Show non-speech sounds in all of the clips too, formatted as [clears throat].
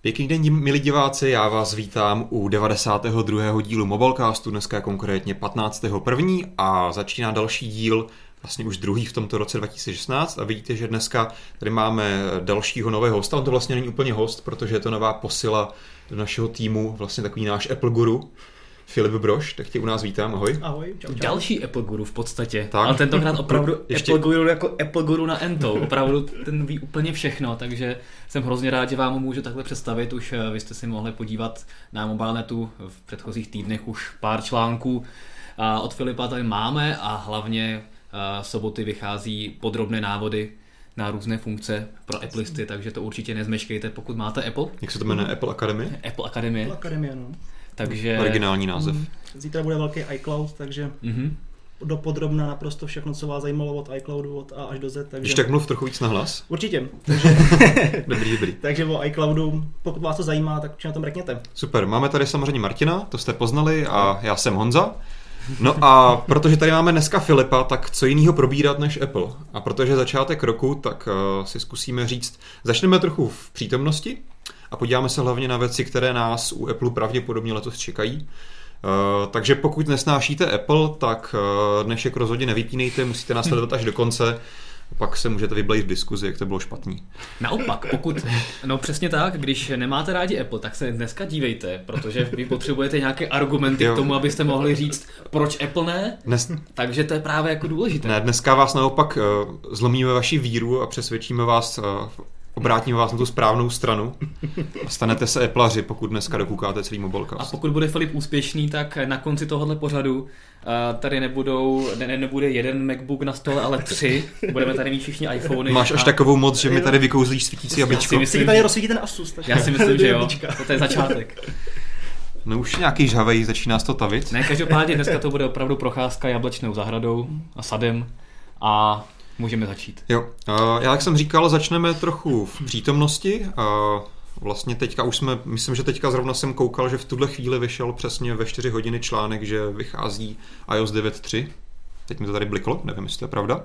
Pěkný den, milí diváci, já vás vítám u 92. dílu Mobilecastu, dneska je konkrétně 15.1. a začíná další díl, vlastně už druhý v tomto roce 2016 a vidíte, že dneska tady máme dalšího nového hosta, on to vlastně není úplně host, protože je to nová posila do našeho týmu, vlastně takový náš Apple guru, Filip Broš, tak tě u nás vítám, ahoj. Ahoj, čau, čau. Další Apple Guru v podstatě, tak. ale tentokrát opravdu Ještě... Apple Guru jako Apple Guru na Ento, opravdu ten ví úplně všechno, takže jsem hrozně rád, že vám můžu takhle představit, už eh, vy jste si mohli podívat na mobilnetu v předchozích týdnech už pár článků a od Filipa tady máme a hlavně eh, soboty vychází podrobné návody na různé funkce pro Appleisty, takže to určitě nezmeškejte, pokud máte Apple. Jak se to jmenuje? Apple Academy? Apple Academy. Apple Academy, no. Takže... Originální název. Mm. Zítra bude velký iCloud, takže mm-hmm. do podrobna naprosto všechno, co vás zajímalo od iCloudu od A až do Z. Takže... Když tak mluv trochu víc na hlas. Určitě. Takže... [laughs] dobrý, dobrý. takže o iCloudu, pokud vás to zajímá, tak na tom řekněte. Super, máme tady samozřejmě Martina, to jste poznali, a já jsem Honza. No a protože tady máme dneska Filipa, tak co jiného probírat než Apple. A protože začátek roku, tak uh, si zkusíme říct, začneme trochu v přítomnosti, a podíváme se hlavně na věci, které nás u Apple pravděpodobně letos čekají. Uh, takže pokud nesnášíte Apple, tak uh, dnešek rozhodně nevypínejte, musíte nás sledovat až do konce, pak se můžete vyblejit v diskuzi, jak to bylo špatný. Naopak, pokud, no přesně tak, když nemáte rádi Apple, tak se dneska dívejte, protože vy potřebujete nějaké argumenty jo. k tomu, abyste mohli říct, proč Apple ne, Dnes... takže to je právě jako důležité. Ne, dneska vás naopak uh, zlomíme vaši víru a přesvědčíme vás uh, obrátíme vás na tu správnou stranu a stanete se Appleaři, pokud dneska dokoukáte celý mobilka. A pokud bude Filip úspěšný, tak na konci tohohle pořadu tady nebudou, ne, nebude jeden MacBook na stole, ale tři. Budeme tady mít všichni iPhony. Máš až a... takovou moc, že mi tady vykouzlíš svítící jablíčko. Já si myslím, tady rozsvítí ten Asus. Já si myslím, že jo. [laughs] To je začátek. No už nějaký žavej, začíná to tavit. Ne, každopádně dneska to bude opravdu procházka jablečnou zahradou a sadem a Můžeme začít. Jo, já jak jsem říkal, začneme trochu v přítomnosti. Vlastně teďka už jsme, myslím, že teďka zrovna jsem koukal, že v tuhle chvíli vyšel přesně ve 4 hodiny článek, že vychází iOS 9.3. Teď mi to tady bliklo, nevím, jestli to je pravda.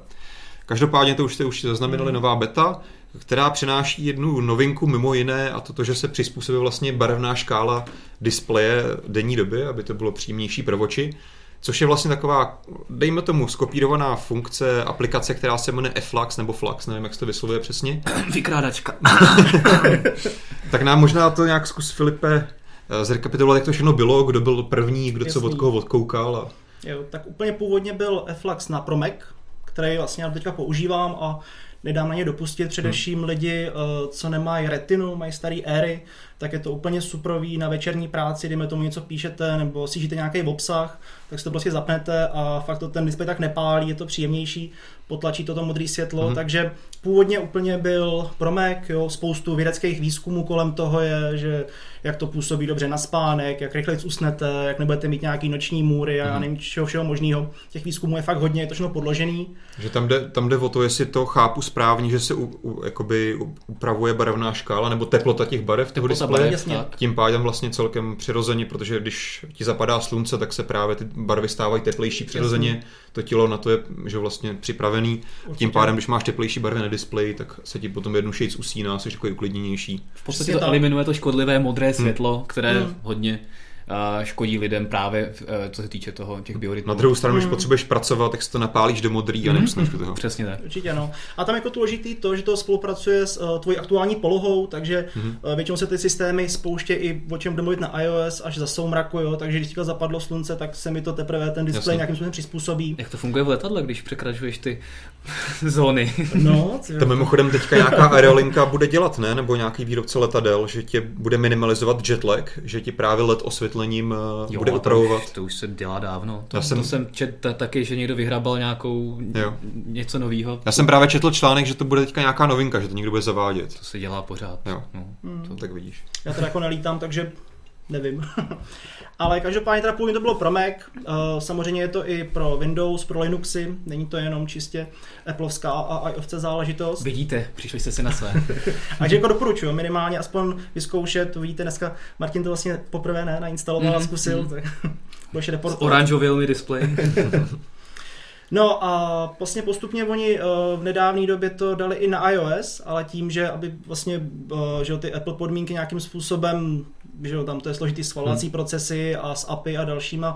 Každopádně to už jste už zaznamenali hmm. nová beta, která přináší jednu novinku mimo jiné a to, že se přizpůsobí vlastně barevná škála displeje denní doby, aby to bylo příjemnější pro oči což je vlastně taková, dejme tomu, skopírovaná funkce aplikace, která se jmenuje Flux nebo Flux, nevím, jak se to vyslovuje přesně. [clears throat] Vykrádačka. [laughs] tak nám možná to nějak zkus, Filipe, eh, zrekapitulovat, jak to všechno bylo, kdo byl první, kdo Jasný. co od koho odkoukal. A... Jo, tak úplně původně byl Flux na Pro Mac, který vlastně já teďka používám a nedám na ně dopustit především hmm. lidi, eh, co nemají retinu, mají staré éry, tak je to úplně suprový na večerní práci, dejme tomu něco píšete nebo si žijete nějaký obsah, tak si to prostě zapnete a fakt to ten displej tak nepálí, je to příjemnější, potlačí to to modré světlo, hmm. takže původně úplně byl pro Mac, jo, spoustu vědeckých výzkumů kolem toho je, že jak to působí dobře na spánek, jak rychle usnete, jak nebudete mít nějaký noční můry a hmm. nevím čeho všeho možného. Těch výzkumů je fakt hodně, je to všechno podložený. Že tam jde, tam jde o to, jestli to chápu správně, že se u, u, jakoby upravuje barevná škála nebo teplota těch barev toho displeje. Tím pádem vlastně celkem přirozeně, protože když ti zapadá slunce, tak se právě ty barvy stávají teplejší přirozeně. Jasně. To tělo na to je že vlastně připravený. Určitě. Tím pádem, když máš teplejší barvy na displeji, tak se ti potom jednu šejc usíná, jsi takový uklidněnější. V podstatě to eliminuje to škodlivé modré hmm. světlo, hmm. které hmm. hodně škodí lidem právě, e, co se týče toho, těch biorytmů. Na druhou stranu, když hmm. potřebuješ pracovat, tak si to napálíš do modrý a nemusíš do toho. Přesně tak. Určitě no. A tam jako důležitý to, že to spolupracuje s uh, tvojí aktuální polohou, takže hmm. uh, většinou se ty systémy spouště i o čem bude mluvit na iOS až za soumraku, jo, takže když teďka zapadlo slunce, tak se mi to teprve ten displej nějakým způsobem přizpůsobí. Jak to funguje v letadle, když překračuješ ty [laughs] zóny? No, to mimochodem teďka nějaká aerolinka bude dělat, ne? Nebo nějaký výrobce letadel, že tě bude minimalizovat jetlag, že ti právě let osvětlením jo, bude upravovat. To už, to už se dělá dávno. To, Já jsem, to jsem četl taky, že někdo vyhrabal nějakou jo. něco nového. Já jsem právě četl článek, že to bude teďka nějaká novinka, že to někdo bude zavádět. To se dělá pořád. Jo. No, hmm. to tak vidíš. Já teda jako nelítám, takže nevím. [laughs] Ale každopádně teda původně to bylo pro Mac, uh, samozřejmě je to i pro Windows, pro Linuxy, není to jenom čistě Appleovská a iOSce záležitost. Vidíte, přišli jste si na své. [laughs] Takže jako doporučuji minimálně aspoň vyzkoušet, to vidíte dneska, Martin to vlastně poprvé ne, nainstaloval a mhm, zkusil, mm-hmm. tak [laughs] bude report. S oranžovými display. No a vlastně postupně oni v nedávné době to dali i na iOS, ale tím, že aby vlastně že ty Apple podmínky nějakým způsobem, že tam to je složitý schvalovací hmm. procesy a s API a dalšíma,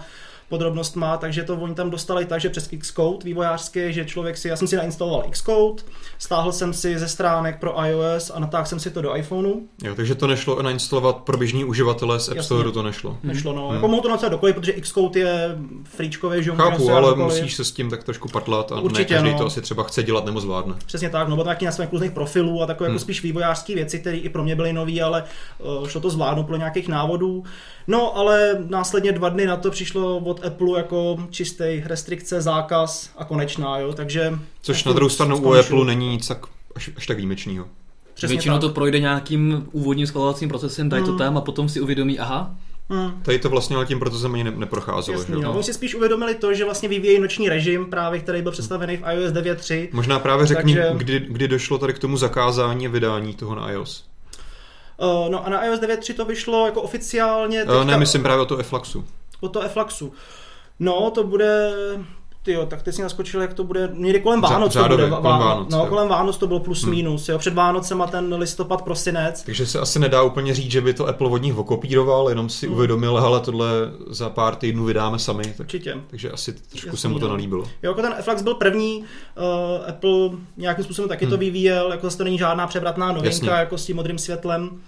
podrobnost má, takže to oni tam dostali tak, že přes Xcode vývojářské, že člověk si, já jsem si nainstaloval Xcode, stáhl jsem si ze stránek pro iOS a natáhl jsem si to do iPhoneu. Jo, takže to nešlo nainstalovat pro běžní uživatele z App Store, to nešlo. Nešlo, no. Hmm. Jako mohu to napsat dokoliv, protože Xcode je fríčkový, že Chápu, ale dokoliv. musíš se s tím tak trošku patlat a Určitě, ne každý no. to asi třeba chce dělat nebo zvládne. Přesně tak, no, bylo to taky na svých různých profilů a takové jako hmm. jako spíš vývojářské věci, které i pro mě byly nové, ale uh, šlo to zvládnout pro nějakých návodů. No, ale následně dva dny na to přišlo od Apple jako čistý restrikce, zákaz a konečná, jo, takže... Což na druhou stranu u Apple není nic tak, až, až tak výjimečného. Přesně Většinou tak. to projde nějakým úvodním schvalovacím procesem, dají hmm. to tam a potom si uvědomí, aha, Hmm. Tady to vlastně ale tím procesem ani ne, neprocházelo. Jasný, že? No. Oni si spíš uvědomili to, že vlastně vyvíjejí noční režim, právě který byl představený v iOS 9.3. Možná právě řekni, takže... kdy, kdy došlo tady k tomu zakázání vydání toho na iOS. Uh, no a na iOS 9.3 to vyšlo jako oficiálně. Teďka... Uh, ne, myslím právě o to Eflaxu. O to Eflaxu. No, to bude, jo, tak ty si naskočil, jak to bude, někdy kolem Vánoc to bude, kolem Vánoc, no, kolem Vánoc to bylo plus hmm. minus, jo, před Vánocema ten listopad, prosinec. Takže se asi nedá úplně říct, že by to Apple od nich okopíroval, jenom si hmm. uvědomil, ale tohle za pár týdnů vydáme sami. Tak, Určitě. Takže asi trošku Jasný, se mu to no. nalíbilo. Jo, jako ten Flax byl první, uh, Apple nějakým způsobem taky hmm. to vyvíjel, jako to není žádná převratná novinka, Jasně. jako s tím modrým světlem.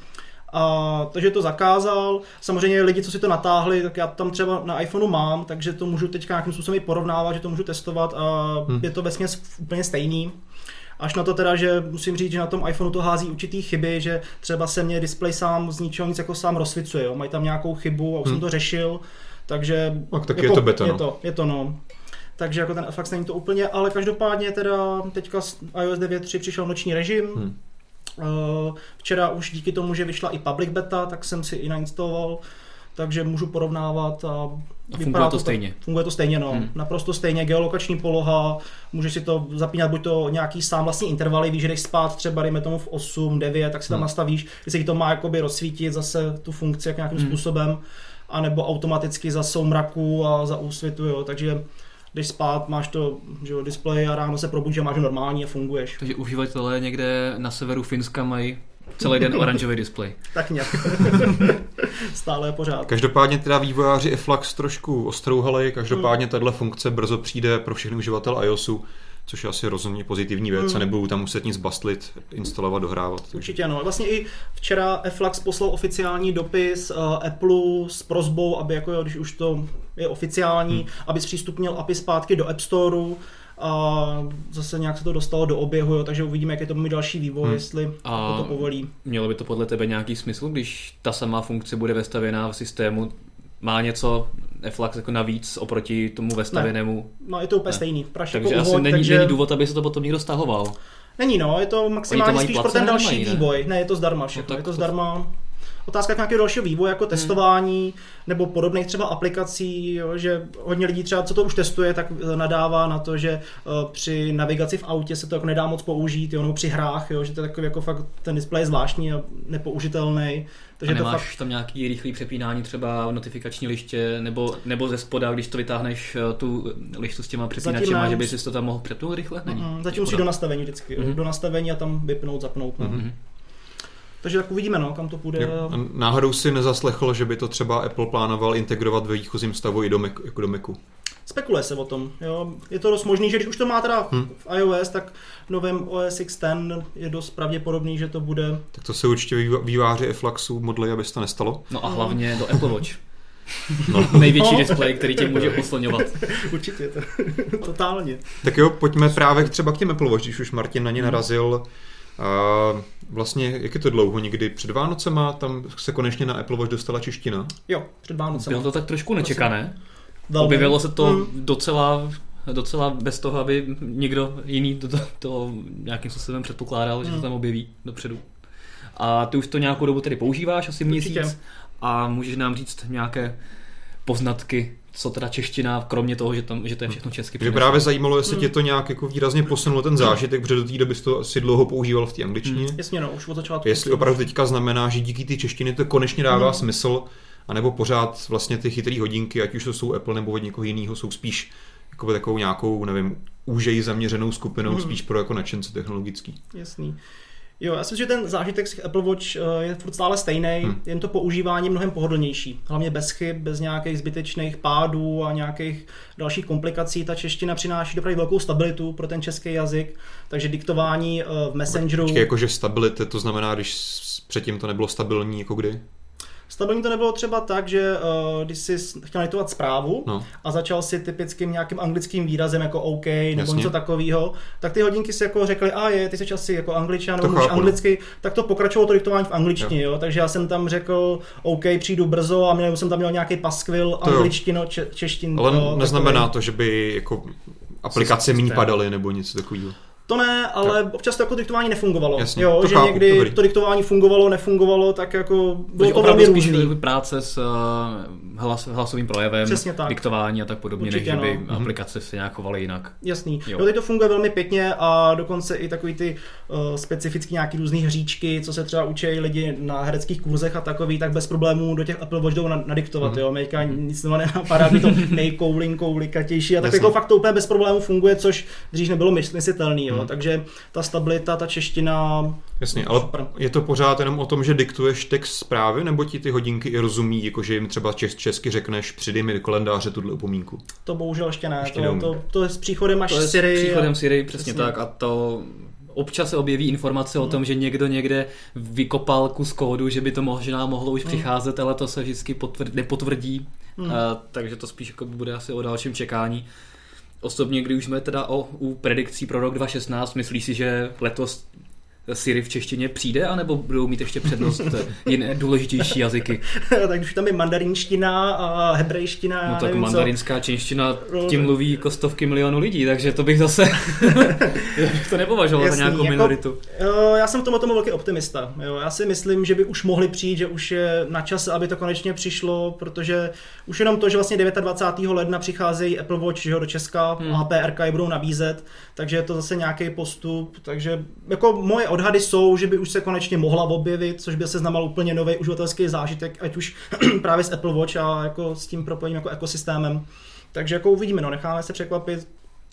A, takže to zakázal. Samozřejmě lidi, co si to natáhli, tak já tam třeba na iPhoneu mám, takže to můžu teď nějakým způsobem i porovnávat, že to můžu testovat a hmm. je to vlastně úplně stejný. Až na to teda, že musím říct, že na tom iPhoneu to hází určitý chyby, že třeba se mě display sám z ničeho nic jako sám rozsvicuje, jo. mají tam nějakou chybu a už hmm. jsem to řešil, takže... Tak, tak jako, je to beta, no. Je to, je to no. Takže jako ten fakt není to úplně, ale každopádně teda teďka z iOS 9.3 přišel noční režim, hmm včera už díky tomu, že vyšla i public beta, tak jsem si i nainstaloval, takže můžu porovnávat a, a funguje to, to stejně. Funguje to stejně, no. Hmm. Naprosto stejně. Geolokační poloha, můžeš si to zapínat buď to nějaký sám vlastní intervaly, víš, že jdeš spát třeba, dejme tomu v 8, 9, tak si tam hmm. nastavíš, jestli to má jakoby rozsvítit zase tu funkci jak nějakým hmm. způsobem, anebo automaticky za soumraku a za úsvitu, jo. Takže jdeš spát, máš to že jo, display a ráno se probudíš a máš normální a funguješ. Takže uživatelé někde na severu Finska mají celý den [laughs] oranžový displej. tak nějak. [laughs] Stále pořád. Každopádně teda vývojáři Eflax trošku ostrouhali, každopádně hmm. tahle funkce brzo přijde pro všechny uživatel iOSu což je asi rozhodně pozitivní věc hmm. a nebudou tam muset nic bastlit, instalovat, dohrávat. Určitě ano. Vlastně i včera Eflax poslal oficiální dopis uh, Apple s prozbou, aby jako, když už to je oficiální, hmm. aby zpřístupnil API zpátky do App Storeu a zase nějak se to dostalo do oběhu, jo, takže uvidíme, jak je to mít další vývoj, hmm. jestli a to povolí. Mělo by to podle tebe nějaký smysl, když ta samá funkce bude vestavěná v systému, má něco Eflax jako navíc oproti tomu vestavěnému? Ne. No je to úplně ne. stejný. Praš takže jako asi není, takže... není důvod, aby se to potom někdo stahoval. Není no, je to maximálně to spíš pro ten další vývoj. Ne? ne, je to zdarma všechno, no, je to zdarma. Otázka nějakého dalšího vývoje, jako hmm. testování nebo podobných třeba aplikací, jo, že hodně lidí třeba, co to už testuje, tak nadává na to, že uh, při navigaci v autě se to jako nedá moc použít, jo, nebo při hrách, jo, že to je takový jako fakt ten displej je zvláštní a nepoužitelný. Takže a nemáš to fakt... tam nějaký rychlý přepínání třeba notifikační liště nebo, nebo ze spoda, když to vytáhneš eh, tu lištu s těma přepínačema, že by si to tam mohl přepnout rychle? Není. Mm, zatím musí do nastavení vždycky. Mm-hmm. Do nastavení a tam vypnout, zapnout. No. Mm-hmm. Takže tak uvidíme, no, kam to půjde. Jo. Náhodou si nezaslechl, že by to třeba Apple plánoval integrovat ve výchozím stavu i do, Mac, jako do Macu. Spekuluje se o tom. Jo. Je to dost možný, že když už to má teda hmm. v iOS, tak v novém OS X je dost pravděpodobný, že to bude. Tak to se určitě výváři Eflaxu modlí, aby se to nestalo. No a hlavně do Apple Watch. No. [laughs] Největší no. displej, který tě může poslňovat. [laughs] Určitě, to, [laughs] totálně. Tak jo, pojďme právě třeba k těm Apple Watch, když už Martin na ně hmm. A vlastně, jak je to dlouho, někdy před Vánocema, tam se konečně na Apple Watch dostala čeština? Jo, před Vánocema. Bylo to tak trošku nečekané. Velmi. Objevilo se to hmm. docela docela bez toho, aby někdo jiný to, to, to nějakým způsobem předpokládal, že se hmm. tam objeví dopředu. A ty už to nějakou dobu tedy používáš, asi měsíc, Určitě. a můžeš nám říct nějaké poznatky, co teda čeština, kromě toho, že, tam, že to je všechno česky. Mě právě zajímalo, jestli hmm. tě to nějak jako výrazně posunulo ten zážitek, protože do té doby jsi to asi dlouho používal v té angličtině. Hmm. Jasně, no, už od začátku. Jestli opravdu teďka znamená, že díky té češtině to konečně dává hmm. smysl, anebo pořád vlastně ty chytré hodinky, ať už to jsou Apple nebo od někoho jiného, jsou spíš jako takovou nějakou, nevím, úžej zaměřenou skupinou, hmm. spíš pro jako nadšence technologický. Jasný. Jo, já si myslím, že ten zážitek z Apple Watch eh, je furt stále stejný, hmm. jen to používání mnohem pohodlnější. Hlavně bez chyb, bez nějakých zbytečných pádů a nějakých dalších komplikací. Ta čeština přináší dopravy velkou stabilitu pro ten český jazyk, takže diktování eh, v Messengeru... Počkej, jakože stability, to znamená, když předtím to nebylo stabilní, jako kdy? Stabilní to nebylo třeba tak, že uh, když jsi chtěl notovat zprávu no. a začal si typickým nějakým anglickým výrazem jako OK nebo Jasně. něco takového, tak ty hodinky si jako řekly, a je, ty jsi asi jako angličan nebo no. anglicky, tak to pokračovalo to diktování v angličtině, jo. jo. Takže já jsem tam řekl, OK, přijdu brzo a měl jsem tam měl nějaký paskvil angličtino, če, češtin. Ale to, neznamená takový... to, že by jako aplikace méně padaly nebo něco takového. To ne, ale tak. občas to jako diktování nefungovalo. Jasně, jo, to že chápu, někdy dobrý. to diktování fungovalo, nefungovalo, tak jako bylo to velmi různý. práce s uh, hlas, hlasovým projevem, tak. diktování a tak podobně, Určitě, než no. by mhm. aplikace se nějak chovaly jinak. Jasný. Jo. jo, teď to funguje velmi pěkně a dokonce i takový ty uh, specifický nějaký různý hříčky, co se třeba učí lidi na hereckých kurzech a takový, tak bez problémů do těch Apple Watch jdou nadiktovat. Mm. Jo, Mějka nic nenapadá, by to [laughs] nejkoulin, a tak jako fakt to úplně bez problémů funguje, což dřív nebylo myslitelný. Jo. Hmm. takže ta stabilita, ta čeština... Jasně, ale super. je to pořád jenom o tom, že diktuješ text zprávy, nebo ti ty hodinky i rozumí, jakože jim třeba čes, česky řekneš, přidej mi do kalendáře tuhle upomínku? To bohužel ještě ne, ještě to, to, to, je s příchodem až to je Siri. S příchodem a... Siri, přesně, přesně tak a to občas se objeví informace hmm. o tom, že někdo někde vykopal kus kódu, že by to možná mohlo už hmm. přicházet, ale to se vždycky potvrd, nepotvrdí, hmm. uh, takže to spíš jako bude asi o dalším čekání. Osobně, když už jsme teda o, u predikcí pro rok 2016, myslíš si, že letos Siri v češtině přijde, anebo budou mít ještě přednost jiné důležitější jazyky? [laughs] tak už tam je mandarinština a hebrejština. No tak nevím, mandarinská co. čínština, no, tím mluví jako stovky milionů lidí, takže to bych zase [laughs] to nepovažoval Jasný, za nějakou jako, minoritu. Jo, já jsem v tomhle tomu velký optimista. Jo, já si myslím, že by už mohli přijít, že už je na čas, aby to konečně přišlo, protože už jenom to, že vlastně 29. ledna přicházejí Apple Watch že do Česka hmm. a PRK je budou nabízet, takže je to zase nějaký postup, takže jako moje odhady jsou, že by už se konečně mohla objevit, což by se znamenalo úplně nový uživatelský zážitek, ať už [clears throat] právě s Apple Watch a jako s tím propojením jako ekosystémem. Takže jako uvidíme, no, necháme se překvapit.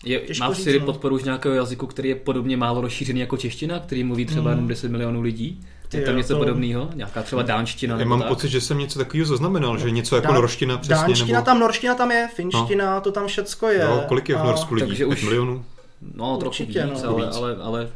Je, má v Siri no. podporu už nějakého jazyku, který je podobně málo rozšířený jako čeština, který mluví třeba hmm. jenom 10 milionů lidí? Je tam něco to... podobného? Nějaká třeba dánština? Já mám tak? pocit, že jsem něco takového zaznamenal, že něco jako Dán... norština přesně. Dánština nebo... tam, norština tam je, finština, no. to tam všecko je. No, kolik je v Norsku lidí? Takže už... milionů? No, trochu víc, no. ale, ale, ale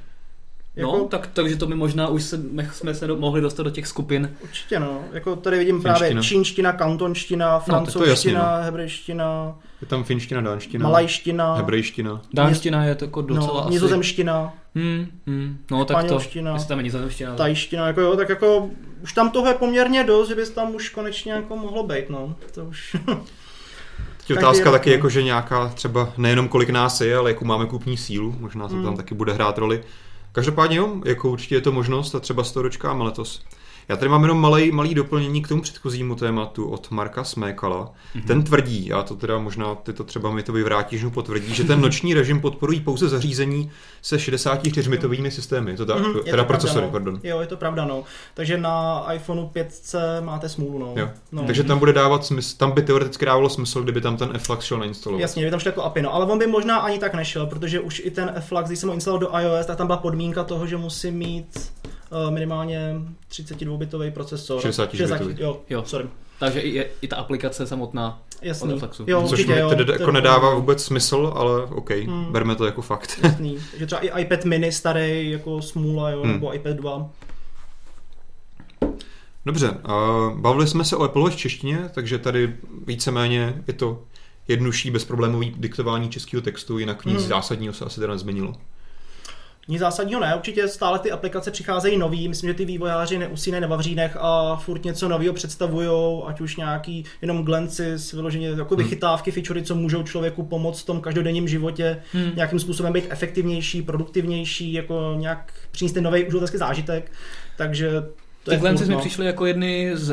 jako... No, tak, takže to by možná už se, jsme se do, mohli dostat do těch skupin. Určitě no, jako tady vidím finština. právě čínština, kantonština, francouzština, no, hebrejština. Je tam finština, dánština, malajština, hebrejština. Dánština je to jako docela no, asi... nizozemština. Hmm, hmm. No tak to, jestli tam je nizozemština. Tajština, jako jo, tak jako už tam toho je poměrně dost, že bys tam už konečně jako mohlo být, no. To už... [laughs] Teď otázka taky, jako, že nějaká třeba nejenom kolik nás je, ale jakou máme kupní sílu, možná to hmm. tam taky bude hrát roli. Každopádně jo, jako určitě je to možnost a třeba se to dočkáme letos. Já tady mám jenom malý, malý doplnění k tomu předchozímu tématu od Marka Smékala. Mm-hmm. Ten tvrdí, já to teda možná ty to třeba mi to vyvrátíš, no potvrdí, že ten [laughs] noční režim podporují pouze zařízení se 64-bitovými systémy. To tak, mm-hmm, teda procesory, no. pardon. Jo, je to pravda, no. Takže na iPhoneu 5 máte smůlu, no. Jo. no. Takže tam bude dávat smysl, tam by teoreticky dávalo smysl, kdyby tam ten Flux šel nainstalovat. Jasně, kdyby tam šel jako API, no, ale on by možná ani tak nešel, protože už i ten Flux, když jsem ho instaloval do iOS, tak tam byla podmínka toho, že musí mít minimálně 32-bitový procesor. 60-bitový. Jo, jo, sorry. Takže i, i ta aplikace samotná Jasný. Jo, Což mi tedy jako nedává vůbec smysl, ale OK, hmm. berme to jako fakt. Jasný. [laughs] Takže třeba i iPad mini starý, jako smůla, jo, hmm. nebo iPad 2. Dobře, uh, bavili jsme se o Apple Watch češtině, takže tady víceméně je to jednodušší bezproblémový diktování českého textu, jinak nic hmm. zásadního se asi teda nezměnilo. Nic zásadního ne, určitě stále ty aplikace přicházejí nový, myslím, že ty vývojáři neusínají na vavřínech a furt něco nového představují, ať už nějaký jenom glenci vyloženě jako hmm. vychytávky, featurey, co můžou člověku pomoct v tom každodenním životě, hmm. nějakým způsobem být efektivnější, produktivnější, jako nějak přinést ten nový uživatelský zážitek, takže Ty glenci mi přišly jako jedny z,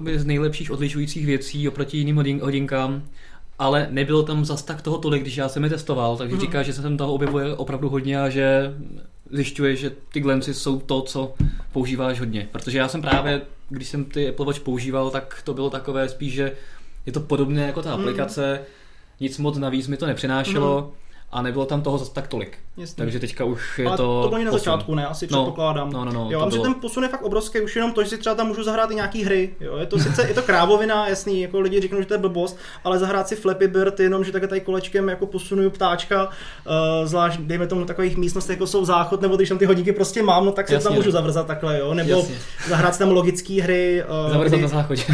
uh, z nejlepších odlišujících věcí oproti jiným hodinkám ale nebylo tam zas tak toho tolik, když já jsem je testoval, takže mm. říká, že se tam toho objevuje opravdu hodně a že zjišťuje, že ty glancy jsou to, co používáš hodně. Protože já jsem právě, když jsem ty Apple Watch používal, tak to bylo takové spíš, že je to podobné jako ta mhm. aplikace, nic moc navíc mi to nepřinášelo. Mm a nebylo tam toho zase tak tolik. Jasně. Takže teďka už je Ale to. to bylo na začátku, ne? Asi no, předpokládám. No, no, no, jo, to bylo... ten posun je fakt obrovský, už jenom to, že si třeba tam můžu zahrát i nějaký hry. Jo? Je to sice je to krávovina, jasný, jako lidi řeknou, že to je blbost, ale zahrát si Flappy Bird jenom, že také tady kolečkem jako posunuju ptáčka, uh, zvlášť dejme tomu takových místnostech, jako jsou záchod, nebo když tam ty hodinky prostě mám, no tak Jasně. tam můžu zavrzat takhle, jo? Nebo Jasně. zahrát si tam logické hry. Uh, zavrzat kdy... na záchodě. [laughs]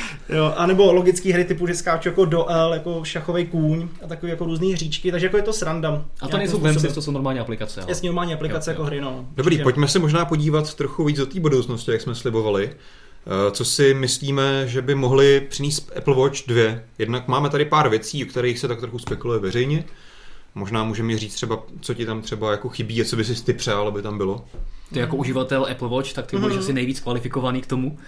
[laughs] Jo, a nebo logické hry typu, že skáču jako do L, jako šachový kůň a takový jako různý hříčky, takže jako je to sranda. A to nejsou Glemsys, to jsou normální aplikace. Jasně, normální aplikace jo, jako jo. hry, no. Dobrý, Určitě. pojďme se možná podívat trochu víc do té budoucnosti, jak jsme slibovali. Eh, co si myslíme, že by mohli přinést Apple Watch 2? Jednak máme tady pár věcí, o kterých se tak trochu spekuluje veřejně. Možná můžeme říct třeba, co ti tam třeba jako chybí a co by si ty přál, aby tam bylo. Ty jako uživatel Apple Watch, tak ty mm-hmm. budeš asi nejvíc kvalifikovaný k tomu.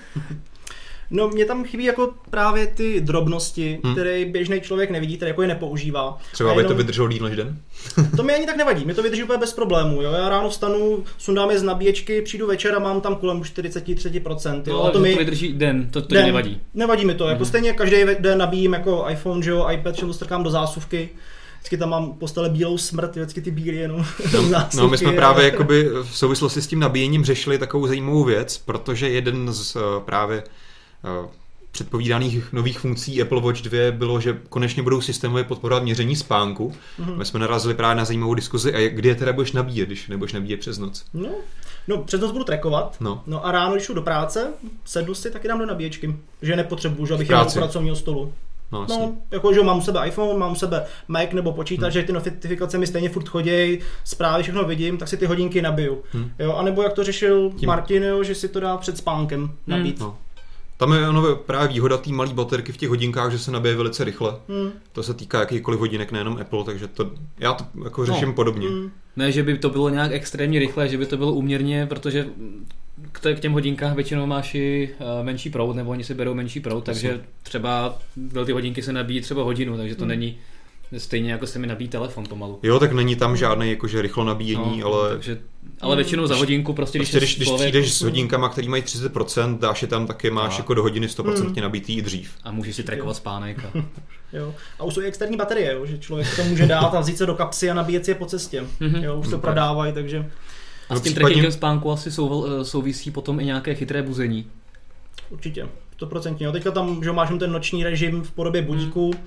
No, mě tam chybí jako právě ty drobnosti, hmm. které běžný člověk nevidí, které jako je nepoužívá. Třeba jenom... aby to vydrželo díl než den? [laughs] to mi ani tak nevadí, mě to vydrží úplně bez problémů. Jo? Já ráno vstanu, sundám je z nabíječky, přijdu večer a mám tam kolem 43%. Jo? No, a to, mi vydrží den, to, to den, nevadí. Nevadí mi to, jako hmm. stejně každý den nabíjím jako iPhone, že jo, iPad, všechno strkám do zásuvky vždycky tam mám postele bílou smrt, vždycky ty bílé jenom [laughs] no, no, my jsme právě jakoby v souvislosti s tím nabíjením řešili takovou zajímavou věc, protože jeden z uh, právě Eh, předpovídaných nových funkcí Apple Watch 2 bylo, že konečně budou systémově podporovat měření spánku. Mm-hmm. My jsme narazili právě na zajímavou diskuzi, a kdy je teda budeš nabíjet, když nebudeš nabíjet přes noc? No, no přes noc budu trackovat, no. no a ráno, když jdu do práce, sednu si, taky dám do nabíječky, že nepotřebuju, že abych jel do pracovního stolu. No, no, jako, že mám u sebe iPhone, mám u sebe Mac nebo počítač, hmm. že ty notifikace mi stejně furt chodí, zprávy, všechno vidím, tak si ty hodinky nabiju. Hmm. Jo, a nebo jak to řešil Tím. Martin, jo, že si to dá před spánkem hmm. nabít. Hmm. No. Tam je ono právě výhoda té malé baterky v těch hodinkách, že se nabije velice rychle. Hmm. To se týká jakýkoliv hodinek, nejenom Apple, takže to, já to jako řeším no. podobně. Hmm. Ne, že by to bylo nějak extrémně rychle, že by to bylo úměrně, protože k těm hodinkách většinou máš i eh, menší proud, nebo oni si berou menší proud, takže třeba ty hodinky se nabíjí třeba hodinu, takže to hmm. není Stejně jako se mi nabíjí telefon pomalu. Jo, tak není tam žádný jakože rychlo nabíjení, no, ale... Takže, ale většinou za hodinku prostě, prostě když, když, když přijdeš s hodinkama, který mají 30%, dáš je tam taky, máš a. jako do hodiny 100% hmm. nabitý i dřív. A můžeš si trackovat spánek. A... [laughs] jo. A už jsou i externí baterie, jo, že člověk to může dát a vzít se do kapsy a nabíjet si je po cestě. Mm-hmm. Jo, už to prodávají, takže... A s tím případně... trackingem spánku asi sou, eh, souvisí potom i nějaké chytré buzení. Určitě, 100%. Teďka tam že máš ten noční režim v podobě budíku, hmm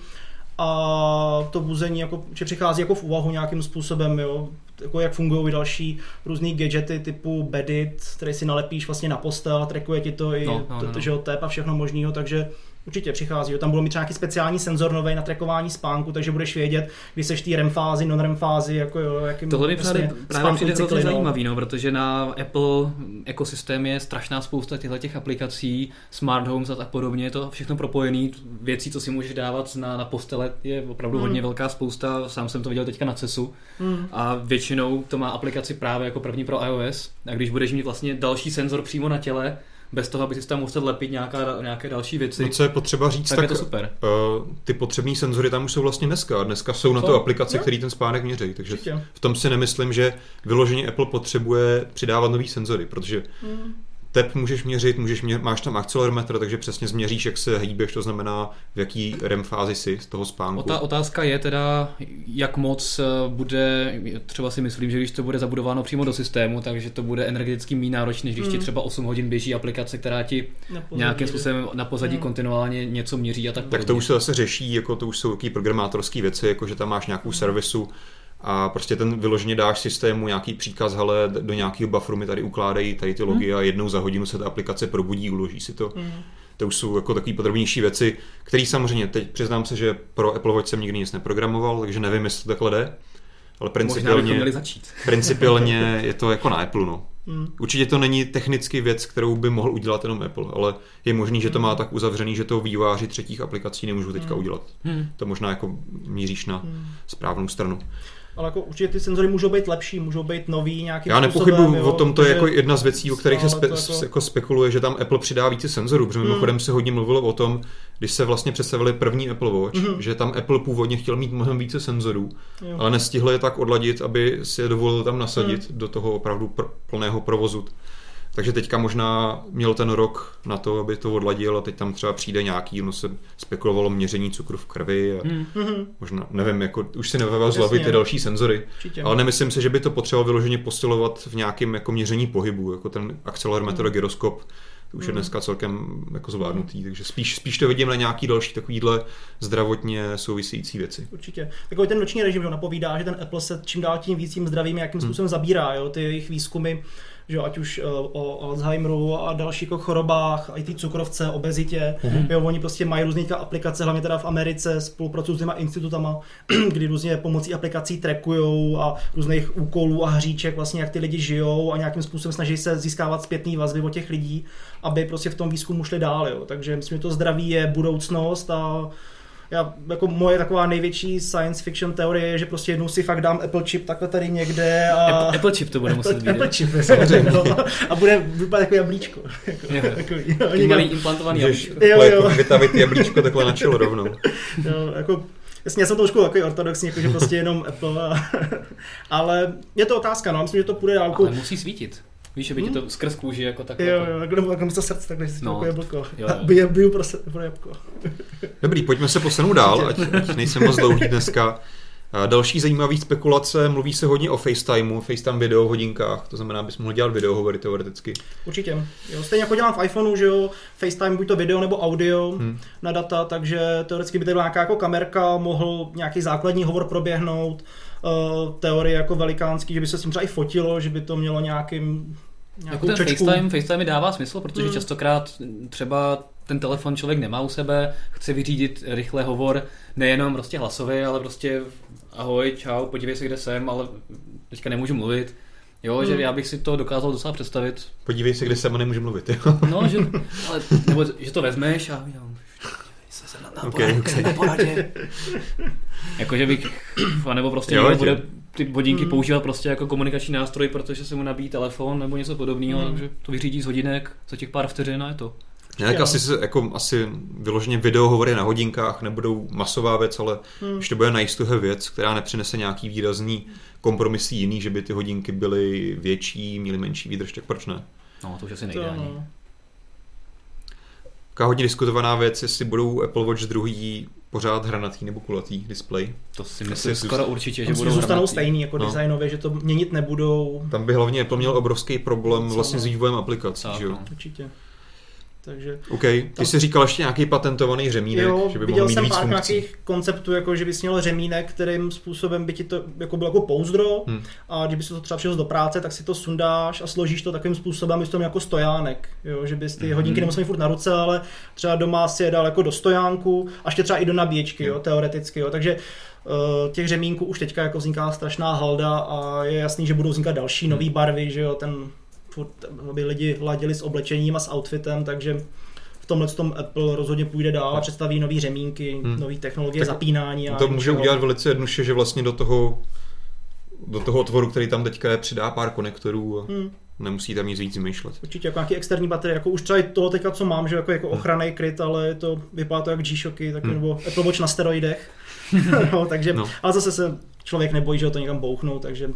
a to buzení jako, že přichází jako v úvahu nějakým způsobem, jo, jako jak fungují další různé gadgety typu Bedit, který si nalepíš vlastně na postel a trackuje ti to i no, no, no. To, že jo, tep a všechno možného, takže Určitě přichází, jo. tam budou mít nějaký speciální senzor nový na trackování spánku, takže budeš vědět, kdy seš v té REM fázi, non-REM fázi, jako jo, jakým Tohle mi vlastně právě přijde hrozně zajímavý, no, protože na Apple ekosystém je strašná spousta těchto těch aplikací, smart homes a tak podobně, je to všechno propojené, věcí, co si můžeš dávat na, na postele, je opravdu hmm. hodně velká spousta, sám jsem to viděl teďka na CESu hmm. a většinou to má aplikaci právě jako první pro iOS a když budeš mít vlastně další senzor přímo na těle, bez toho, aby si tam musel lepit nějaká, nějaké další věci. No co je potřeba říct, tak, tak je to super. Uh, ty potřební senzory tam už jsou vlastně dneska. Dneska jsou na to aplikace, které ten spánek měří. Takže Určitě. v tom si nemyslím, že vyloženě Apple potřebuje přidávat nový senzory, protože hmm tep můžeš měřit, můžeš mě, máš tam akcelerometr, takže přesně změříš, jak se hýbeš, to znamená, v jaký REM fázi si z toho spánku. Ta otázka je teda, jak moc eh, bude, třeba si myslím, že když to bude zabudováno přímo do systému, takže to bude energeticky méně náročné, když hmm. ti třeba 8 hodin běží aplikace, která ti nějakým způsobem na pozadí hmm. kontinuálně něco měří a tak Tak to už se zase řeší, jako to už jsou takové programátorské věci, jako že tam máš nějakou hmm. servisu, a prostě ten vyloženě dáš systému nějaký příkaz, hele, do nějakého bufferu mi tady ukládají tady ty logy hmm. a jednou za hodinu se ta aplikace probudí, uloží si to. Hmm. To už jsou jako takové podrobnější věci, které samozřejmě, teď přiznám se, že pro Apple Watch jsem nikdy nic neprogramoval, takže nevím, jestli to takhle jde. Ale principiálně, začít. [laughs] [laughs] principiálně je to jako na Apple, no. Hmm. Určitě to není technicky věc, kterou by mohl udělat jenom Apple, ale je možný, že to má hmm. tak uzavřený, že to výváři třetích aplikací nemůžou teďka hmm. udělat. Hmm. To možná jako míříš na hmm. správnou stranu ale jako určitě ty senzory můžou být lepší, můžou být nový nějaký Já nepochybuji o tom, to je jako jedna z věcí, o kterých se spe, jako... jako spekuluje, že tam Apple přidá více senzorů, protože hmm. mimochodem se hodně mluvilo o tom, když se vlastně představili první Apple Watch, hmm. že tam Apple původně chtěl mít mnohem více senzorů, jo. ale nestihli je tak odladit, aby si je dovolil tam nasadit hmm. do toho opravdu pr- plného provozu Takže teďka možná měl ten rok na to, aby to odladil a teď tam třeba přijde nějaký, no se spekulovalo měření cukru v krvi a hmm. možná, nevím, jako už si nevevil z hlavy ty další senzory, Určitě. ale nemyslím si, že by to potřebovalo vyloženě posilovat v nějakém jako měření pohybu, jako ten akcelerometr hmm. gyroskop, to už je hmm. dneska celkem jako zvládnutý, takže spíš, spíš to vidím na nějaký další takovýhle zdravotně související věci. Určitě. Takový ten noční režim jo, napovídá, že ten Apple se čím dál tím víc tím zdravím jakým hmm. způsobem hmm. zabírá, jo, ty jejich výzkumy že ať už uh, o Alzheimeru a dalších jako chorobách, i ty cukrovce, obezitě, mm-hmm. jo, oni prostě mají různé aplikace, hlavně teda v Americe, spolupracují s těma institutama, [clears throat] kdy různě pomocí aplikací trackujou a různých úkolů a hříček vlastně, jak ty lidi žijou a nějakým způsobem snaží se získávat zpětný vazby od těch lidí, aby prostě v tom výzkumu šli dál, jo. Takže myslím, že to zdraví je budoucnost a já, jako moje taková největší science fiction teorie je, že prostě jednou si fakt dám Apple chip takhle tady někde a... Apple, Apple chip to bude muset být. Apple chip, samozřejmě. No, [laughs] a bude vypadat jako jablíčko. Jako, [laughs] takový, jo, malý implantovaný jablíčko. Jo, jo. Jako vytavit jablíčko takhle na čelo rovnou. [laughs] Jo, jako, Jasně, já jsem trošku takový ortodoxní, jako, že prostě jenom Apple. A, ale je to otázka, no, myslím, že to půjde dálku. Ale musí svítit. Víš, že by ti to skrz kůži jako tak. Jo, jako- jo, jako nebo jako místo srdce, takhle si no, jablko. Jo, jo. [laughs] Biju, biju pro, pro jabko. Dobrý, pojďme se posunout dál, ať, ať nejsem moc dlouhý dneska. Další zajímavý spekulace, mluví se hodně o FaceTimeu, FaceTime video hodinkách, to znamená, bys mohl dělat videohovory teoreticky. Určitě. Jo, stejně jako dělám v iPhoneu, že jo, FaceTime buď to video nebo audio hmm. na data, takže teoreticky by to byla nějaká jako kamerka, mohl nějaký základní hovor proběhnout, uh, teorie jako velikánský, že by se s tím třeba i fotilo, že by to mělo nějakým jako ten FaceTime, FaceTime mi dává smysl, protože hmm. častokrát třeba ten telefon člověk nemá u sebe, chce vyřídit rychle hovor, nejenom prostě hlasový, ale prostě ahoj, čau, podívej se, kde jsem, ale teďka nemůžu mluvit. Jo, hmm. že já bych si to dokázal docela představit. Podívej se, kde jsem a nemůžu mluvit, jo. No, že, ale, nebo, že to vezmeš a jo, se na, na, okay, poradě, okay. na poradě. Jakože bych, nebo prostě jo, bude ty hodinky hmm. používat prostě jako komunikační nástroj, protože se mu nabíjí telefon nebo něco podobného, hmm. takže to vyřídí z hodinek za těch pár vteřin a je to. Ne, tak asi, jako, asi vyloženě videohovory na hodinkách nebudou masová věc, ale hmm. to bude nice to have věc, která nepřinese nějaký výrazný kompromis jiný, že by ty hodinky byly větší, měly menší výdrž, tak proč ne? No, to už asi nejde ani. Taká hodně diskutovaná věc, jestli budou Apple Watch druhý pořád hranatý nebo kulatý display. To si myslím skoro určitě, že budou zůstanou hranatý. stejný jako no. designově, že to měnit nebudou. Tam by hlavně Apple měl obrovský problém vlastně s vývojem aplikací. že jo? Určitě. Takže OK, ty tam... jsi říkal ještě nějaký patentovaný řemínek, jo, že by mohl mít jsem víc pár nějakých konceptů, jako že bys měl řemínek, kterým způsobem by ti to jako bylo jako pouzdro hmm. a když bys to třeba přišel do práce, tak si to sundáš a složíš to takovým způsobem, abys to měl jako stojánek, jo, že bys ty hmm. hodinky nemusel mít furt na ruce, ale třeba doma si je dal jako do stojánku a ještě třeba i do nabíječky, jo, teoreticky, jo, takže uh, těch řemínků už teďka jako vzniká strašná halda a je jasný, že budou vznikat další nové barvy, že jo, ten furt, aby lidi ladili s oblečením a s outfitem, takže v tomhle tom Apple rozhodně půjde dál a představí nové řemínky, hmm. nové technologie tak zapínání. A to může něčeho. udělat velice jednoduše, že vlastně do toho do toho otvoru, který tam teďka je, přidá pár konektorů a hmm. nemusí tam nic víc vymýšlet. Určitě, jako nějaký externí baterie, jako už třeba toho teďka, co mám, že jako, jako hmm. ochranný kryt, ale to vypadá to jak G-Shocky, tak, hmm. nebo Apple Watch na steroidech. [laughs] no, takže, no. Ale zase se člověk nebojí, že ho to někam bouchnou, takže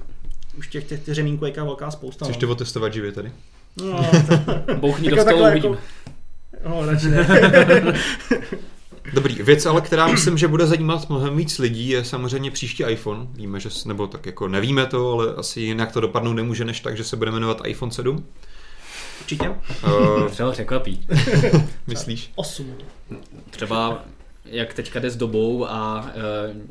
už těch, těch, těch řemínků je velká spousta. Chceš no. to otestovat živě tady? No. [laughs] Bouchni do stolu, uvidíme. Jako, No, [laughs] Dobrý, věc ale, která myslím, že bude zajímat mnohem víc lidí, je samozřejmě příští iPhone. Víme, že, nebo tak jako nevíme to, ale asi jinak to dopadnout nemůže, než tak, že se bude jmenovat iPhone 7. Určitě. Uh, [laughs] Třeba překvapí. Myslíš? 8. Třeba jak teďka jde s dobou a uh,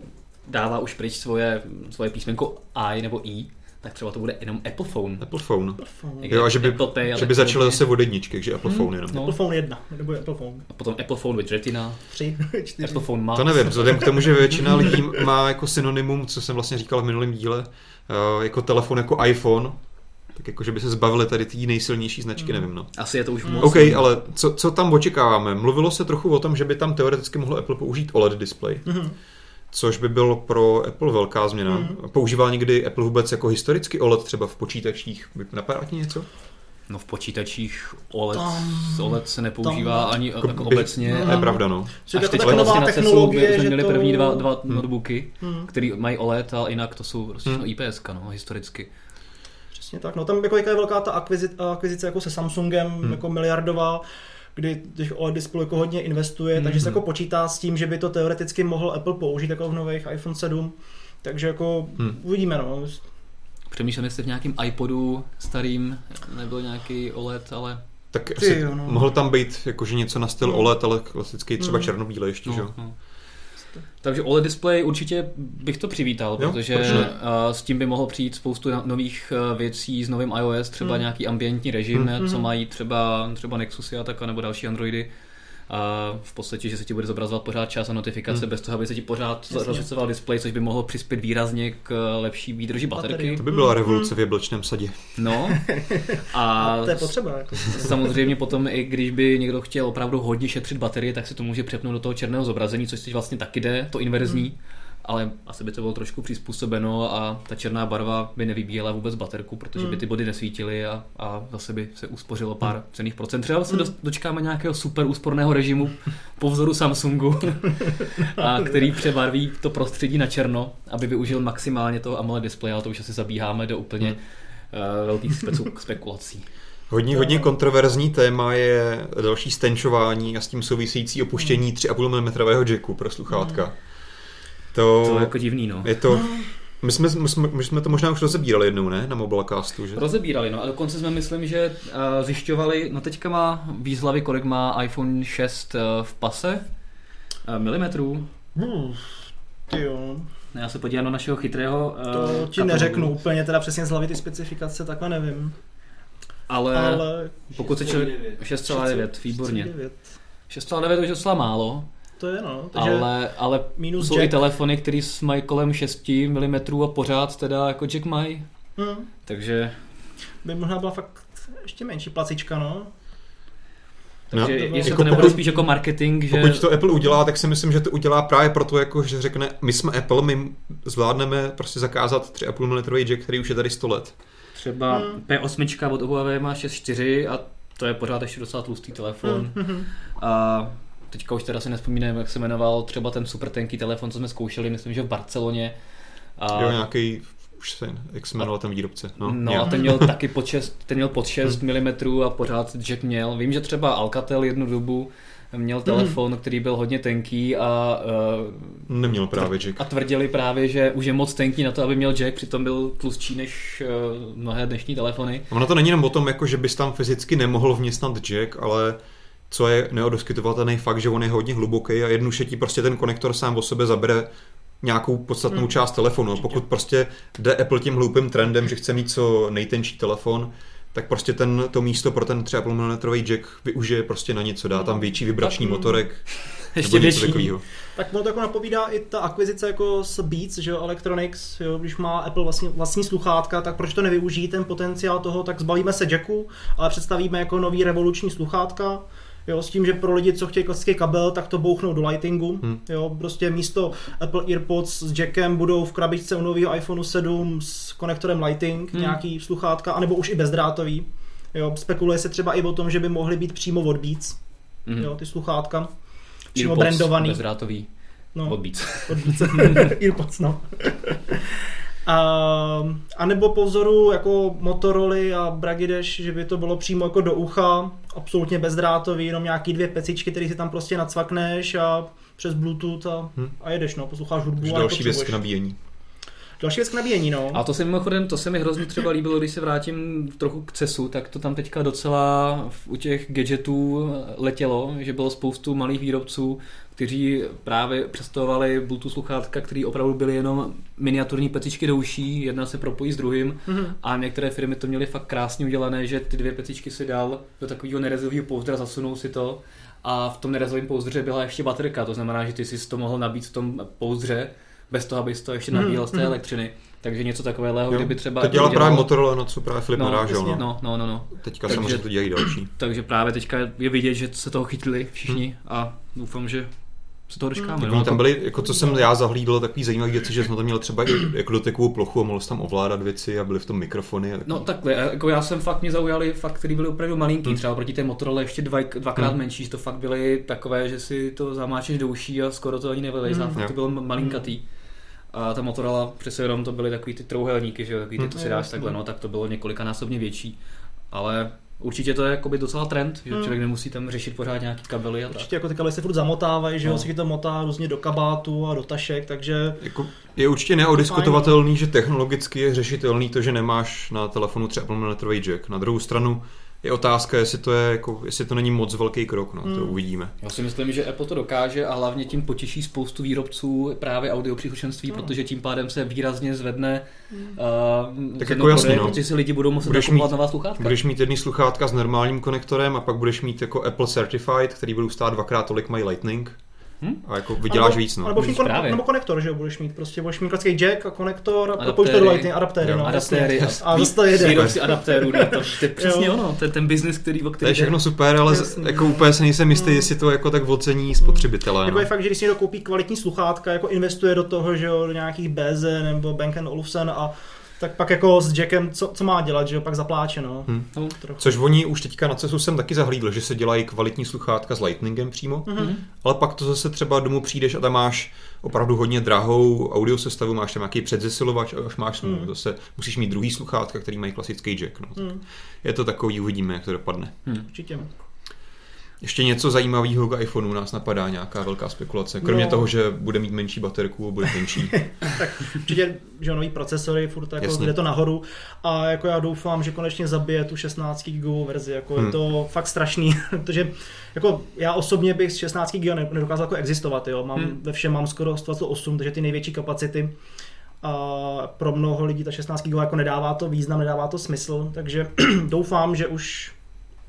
dává už pryč svoje, svoje písmenko I nebo I, tak třeba to bude jenom Apple Phone. Apple Phone. Apple phone. Jo, a že by, Pay, že by začalo zase od jedničky, že Apple hmm, Phone jenom. No. Apple Phone 1, nebo Apple Phone. A potom Apple Phone with Retina. 3, 4. [laughs] Apple Phone Max. To nevím, vzhledem k tomu, že většina lidí má jako synonymum, co jsem vlastně říkal v minulém díle, uh, jako telefon jako iPhone, tak jako, že by se zbavili tady té nejsilnější značky, hmm. nevím, no. Asi je to už moc. OK, ale co, co tam očekáváme? Mluvilo se trochu o tom, že by tam teoreticky mohlo Apple použít OLED display. Hmm což by bylo pro Apple velká změna. Mm. Používal někdy Apple vůbec jako historicky OLED třeba v počítačích? Napadá ti něco? No v počítačích OLED, tam, OLED se nepoužívá tam, ani jako, jako obecně. To je pravda, no. Až teď vlastně na CESu jsme měli to... první dva, dva hmm. notebooky, hmm. které mají OLED a jinak to jsou prostě hmm. IPS, no, historicky. Přesně tak. No tam jako jaká je velká ta akvizice, akvizice jako se Samsungem, hmm. jako miliardová, kdy těch OLED display jako hodně investuje, mm-hmm. takže se jako počítá s tím, že by to teoreticky mohl Apple použít jako v nových iPhone 7. Takže jako hmm. uvidíme, no. Přemýšleli jste v nějakém iPodu starým, nebyl nějaký OLED, ale... Tak Ty, asi jo, no. mohl tam být jakože něco na styl hmm. OLED, ale klasicky třeba hmm. černobílé ještě, no, že jo? No. Takže OLED display určitě bych to přivítal, jo, protože uh, s tím by mohlo přijít spoustu nových uh, věcí s novým iOS, třeba hmm. nějaký ambientní režim, hmm. co mají třeba, třeba Nexusy a tak, nebo další Androidy a v podstatě, že se ti bude zobrazovat pořád čas a notifikace hmm. bez toho, aby se ti pořád rozsvěcoval displej, což by mohlo přispět výrazně k lepší výdrži baterky. To by byla revoluce v jablčném sadě. No. [laughs] A, a to je potřeba. Jako. Samozřejmě potom, i když by někdo chtěl opravdu hodně šetřit baterie, tak se to může přepnout do toho černého zobrazení, což teď vlastně taky jde, to inverzní. Hmm ale asi by to bylo trošku přizpůsobeno a ta černá barva by nevybíjela vůbec baterku, protože by hmm. ty body nesvítily a, a zase by se uspořilo pár hmm. cených procent. Třeba se hmm. dočkáme nějakého super úsporného režimu po vzoru Samsungu, [laughs] a který přebarví to prostředí na černo, aby využil maximálně toho AMOLED displeje, ale to už asi zabíháme do úplně uh, velkých [laughs] spekulací. Hodně, hodně kontroverzní téma je další stenčování a s tím související opuštění 3,5 mm jacku pro sluchátka. To, to je jako divný, no. Je to... My jsme, my, jsme, my jsme to možná už rozebírali jednou, ne? Na Mobilecastu, že? Rozebírali, no. A dokonce jsme, myslím, že uh, zjišťovali, no teďka má výzlavy, kolik má iPhone 6 uh, v pase? Uh, milimetrů? Hmm, ty jo. Já se podívám na našeho chytrého uh, To ti katalogu. neřeknu úplně, teda přesně z hlavy ty specifikace, takhle nevím. Ale, Ale pokud se člověk... 6,9, výborně. 6,9 už je docela málo. To je no. Takže ale, ale minus jsou jack. i telefony, které mají kolem 6 mm a pořád teda jako jack mají. Hmm. Takže... By možná byla fakt ještě menší placička, no. Takže no, jestli jako to nebude pokud, spíš jako marketing, že... Pokud to Apple udělá, tak si myslím, že to udělá právě proto, jako, že řekne, my jsme Apple, my zvládneme prostě zakázat 3,5 mm jack, který už je tady 100 let. Třeba hmm. P8 od Huawei má 6.4 a to je pořád ještě docela tlustý telefon. Hmm. A teďka už teda si nespomínám, jak se jmenoval třeba ten super tenký telefon, co jsme zkoušeli, myslím, že v Barceloně. A... Jo, nějaký už se, jak se jmenoval ten výrobce. No, no a ten měl taky pod 6, ten měl pod 6 hmm. mm a pořád Jack měl. Vím, že třeba Alcatel jednu dobu měl telefon, hmm. který byl hodně tenký a uh, neměl právě jack. A tvrdili právě, že už je moc tenký na to, aby měl jack, přitom byl tlustší než uh, mnohé dnešní telefony. Ono to není jenom o tom, jako, že bys tam fyzicky nemohl vměstnat jack, ale co je neodoskytovatelný fakt, že on je hodně hluboký a jednoduše ti prostě ten konektor sám o sebe zabere nějakou podstatnou hmm. část telefonu. Pokud prostě jde Apple tím hloupým trendem, že chce mít co nejtenčí telefon, tak prostě ten, to místo pro ten 3,5 mm jack využije prostě na něco, dá tam hmm. větší vibrační tak, motorek. [laughs] Ještě větší. Takovýho. Tak mu to jako napovídá i ta akvizice jako s Beats, že jo, Electronics, jo, když má Apple vlastní, vlastní sluchátka, tak proč to nevyužít ten potenciál toho, tak zbavíme se jacku, ale představíme jako nový revoluční sluchátka, Jo, s tím, že pro lidi, co chtějí klasický kabel, tak to bouchnou do lightingu. Hmm. Jo, prostě místo Apple EarPods s jackem budou v krabičce u nového iPhone 7 s konektorem Lighting, hmm. nějaký sluchátka, anebo už i bezdrátový. Jo, spekuluje se třeba i o tom, že by mohly být přímo od Beats, hmm. jo, ty sluchátka. Přímo Earpods brandovaný. bezdrátový. No, od Beats. Od Beats. [laughs] Earpods, no. A, a nebo po vzoru jako Motorola a Bragidesh, že by to bylo přímo jako do ucha, absolutně bezdrátový, jenom nějaký dvě pecičky, které si tam prostě nacvakneš a přes Bluetooth a, hmm. a jedeš, no, posloucháš hudbu. Takže další věc k nabíjení. Další věc k nabíjení, no. A to se mimochodem, to se mi hrozně třeba líbilo, když se vrátím trochu k CESu, tak to tam teďka docela u těch gadgetů letělo, že bylo spoustu malých výrobců, kteří právě představovali Bluetooth sluchátka, které opravdu byly jenom miniaturní pecičky do uší, jedna se propojí s druhým mm-hmm. a některé firmy to měly fakt krásně udělané, že ty dvě pecičky si dal do takového nerezového pouzdra, zasunul si to a v tom nerezovém pouzdře byla ještě baterka, to znamená, že ty si to mohl nabít v tom pouzdře bez toho, abys to ještě nabíjel z té mhm. elektřiny. Takže něco takového, kdyby třeba... To dělá právě Motorola, na co právě Filip no, narážel. No. no, no, no, no. Teďka takže, samozřejmě to dělají další. Takže právě teďka je vidět, že se toho chytili všichni hmm. a doufám, že se toho dočkáme. Hmm. No, tam byly, jako co jsem já zahlídl, takový zajímavý věci, že jsme tam měli třeba i jako dotekovou plochu a mohl tam ovládat věci a byly v tom mikrofony. A no takhle, jako já jsem fakt mě zaujali fakt, který byly opravdu malinký, hmm. třeba proti té Motorola ještě dva, dvakrát hmm. menší, že to fakt byly takové, že si to zamáčeš do uší a skoro to ani nevylejzá, hmm. fakt to bylo malinkatý. A ta Motorola přece jenom to byly takový ty trouhelníky, že jo, takový ty, hmm. to si dáš takhle, no, tak to bylo několikanásobně větší. Ale Určitě to je jakoby docela trend, že hmm. člověk nemusí tam řešit pořád nějaký kabely a Určitě tak. jako ty kabely se furt zamotávají, že no. si to motá různě do kabátu a do tašek, takže... Jako je určitě neodiskutovatelný, že technologicky je řešitelný to, že nemáš na telefonu třeba mm jack. Na druhou stranu je otázka, jestli to, je, jako, jestli to není moc velký krok, no, hmm. to uvidíme. Já si myslím, že Apple to dokáže a hlavně tím potěší spoustu výrobců právě audio příslušenství, hmm. protože tím pádem se výrazně zvedne hmm. uh, tak jako jasně, no. protože si lidi budou muset budeš mít, nová sluchátka. Budeš mít jedný sluchátka s normálním konektorem a pak budeš mít jako Apple Certified, který budou stát dvakrát tolik mají Lightning. Hmm? A jako vyděláš nebo, víc, no. Nebo, kon, nebo konektor, že jo, budeš mít prostě, budeš mít klasický jack a konektor a propojíš to do Lightning, adaptéry, no. Adaptéry a, a zase to jede. Výrobci adaptérů, to, to je přesně ono, to je ten biznis, který, o který To je všechno super, ale jako úplně se nejsem jistý, jestli to jako tak ocení spotřebitelé. Jako no. je fakt, že když si někdo koupí kvalitní sluchátka, jako investuje do toho, že jo, do nějakých BZ nebo Bank Olufsen a tak pak jako s Jackem, co, co má dělat, že jo, pak zapláče, no. Hmm. no Což oni už teďka na cestu jsem taky zahlídl, že se dělají kvalitní sluchátka s Lightningem přímo, mm-hmm. ale pak to zase třeba domů přijdeš a tam máš opravdu hodně drahou audio sestavu, máš tam nějaký předzesilovač a už máš mm. zase musíš mít druhý sluchátka, který mají klasický jack, no. Mm. Je to takový, uvidíme, jak to dopadne. Hmm. Určitě. Ještě něco zajímavého k iPhoneu nás napadá, nějaká velká spekulace. Kromě no. toho, že bude mít menší baterku a bude menší. [laughs] tak určitě, že nový procesory, furt jako jde to nahoru. A jako já doufám, že konečně zabije tu 16 GB verzi. Jako hmm. je to fakt strašný, [laughs] protože jako já osobně bych s 16 GB nedokázal jako existovat. Jo. Mám, hmm. Ve všem mám skoro 128, takže ty největší kapacity a pro mnoho lidí ta 16 GB jako nedává to význam, nedává to smysl, takže [clears throat] doufám, že už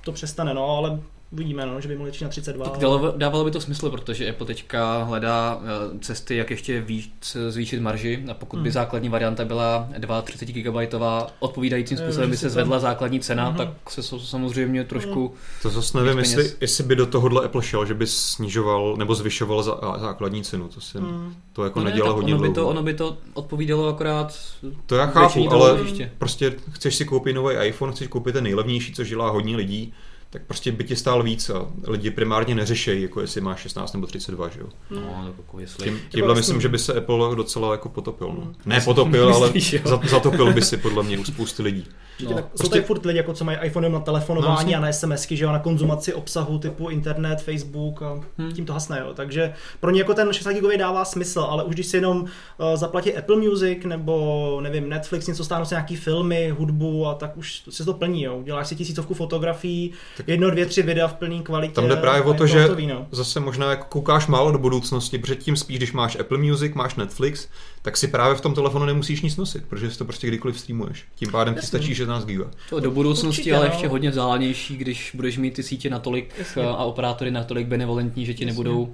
to přestane, no, ale Uvidíme, no, že by mohli na 32. Tak dávalo by to smysl, protože Apple teďka hledá eh, cesty, jak ještě víc zvýšit marži a pokud hmm. by základní varianta byla 2,30 GB odpovídajícím způsobem by se zvedla základní cena, hmm. tak se samozřejmě trošku... Hmm. To zase nevím, jestli, jestli by do tohohle Apple šel, že by snižoval nebo zvyšoval za, základní cenu, to si hmm. to jako no nedělalo hodně ono by, to, ono by to odpovídalo akorát To já chápu, ale prostě chceš si koupit nový iPhone, chceš koupit ten nejlevnější, což dělá hodně lidí, tak prostě by ti stál víc a lidi primárně neřešejí, jako jestli má 16 nebo 32, že jo. No, jako jestli... Tím, tímhle myslím, že by se Apple docela jako potopil. No. Hmm. Ne potopil, ale [laughs] zatopil by si podle mě u spousty lidí. No, tak prostě... Jsou tady furt lidi, jako co mají iPhone na telefonování no, a na SMSky, že jo, na konzumaci obsahu typu internet, Facebook a hmm. tím to hasne, jo. Takže pro ně jako ten 16 GB dává smysl, ale už když si jenom uh, zaplatí Apple Music nebo nevím, Netflix, něco stáhnou si nějaký filmy, hudbu a tak už si to plní, jo. Děláš si tisícovku fotografií, jedno, dvě, tři videa v plný kvalitě. Tam jde právě o to, že hotový, no. zase možná jako koukáš málo do budoucnosti, protože tím spíš, když máš Apple Music, máš Netflix, tak si právě v tom telefonu nemusíš nic nosit, protože si to prostě kdykoliv streamuješ. Tím pádem Jasný. ti stačí 16 GB. To do budoucnosti Určitě, ale no. ještě hodně vzdálenější, když budeš mít ty sítě natolik Jasný. a operátory natolik benevolentní, že ti Jasný. nebudou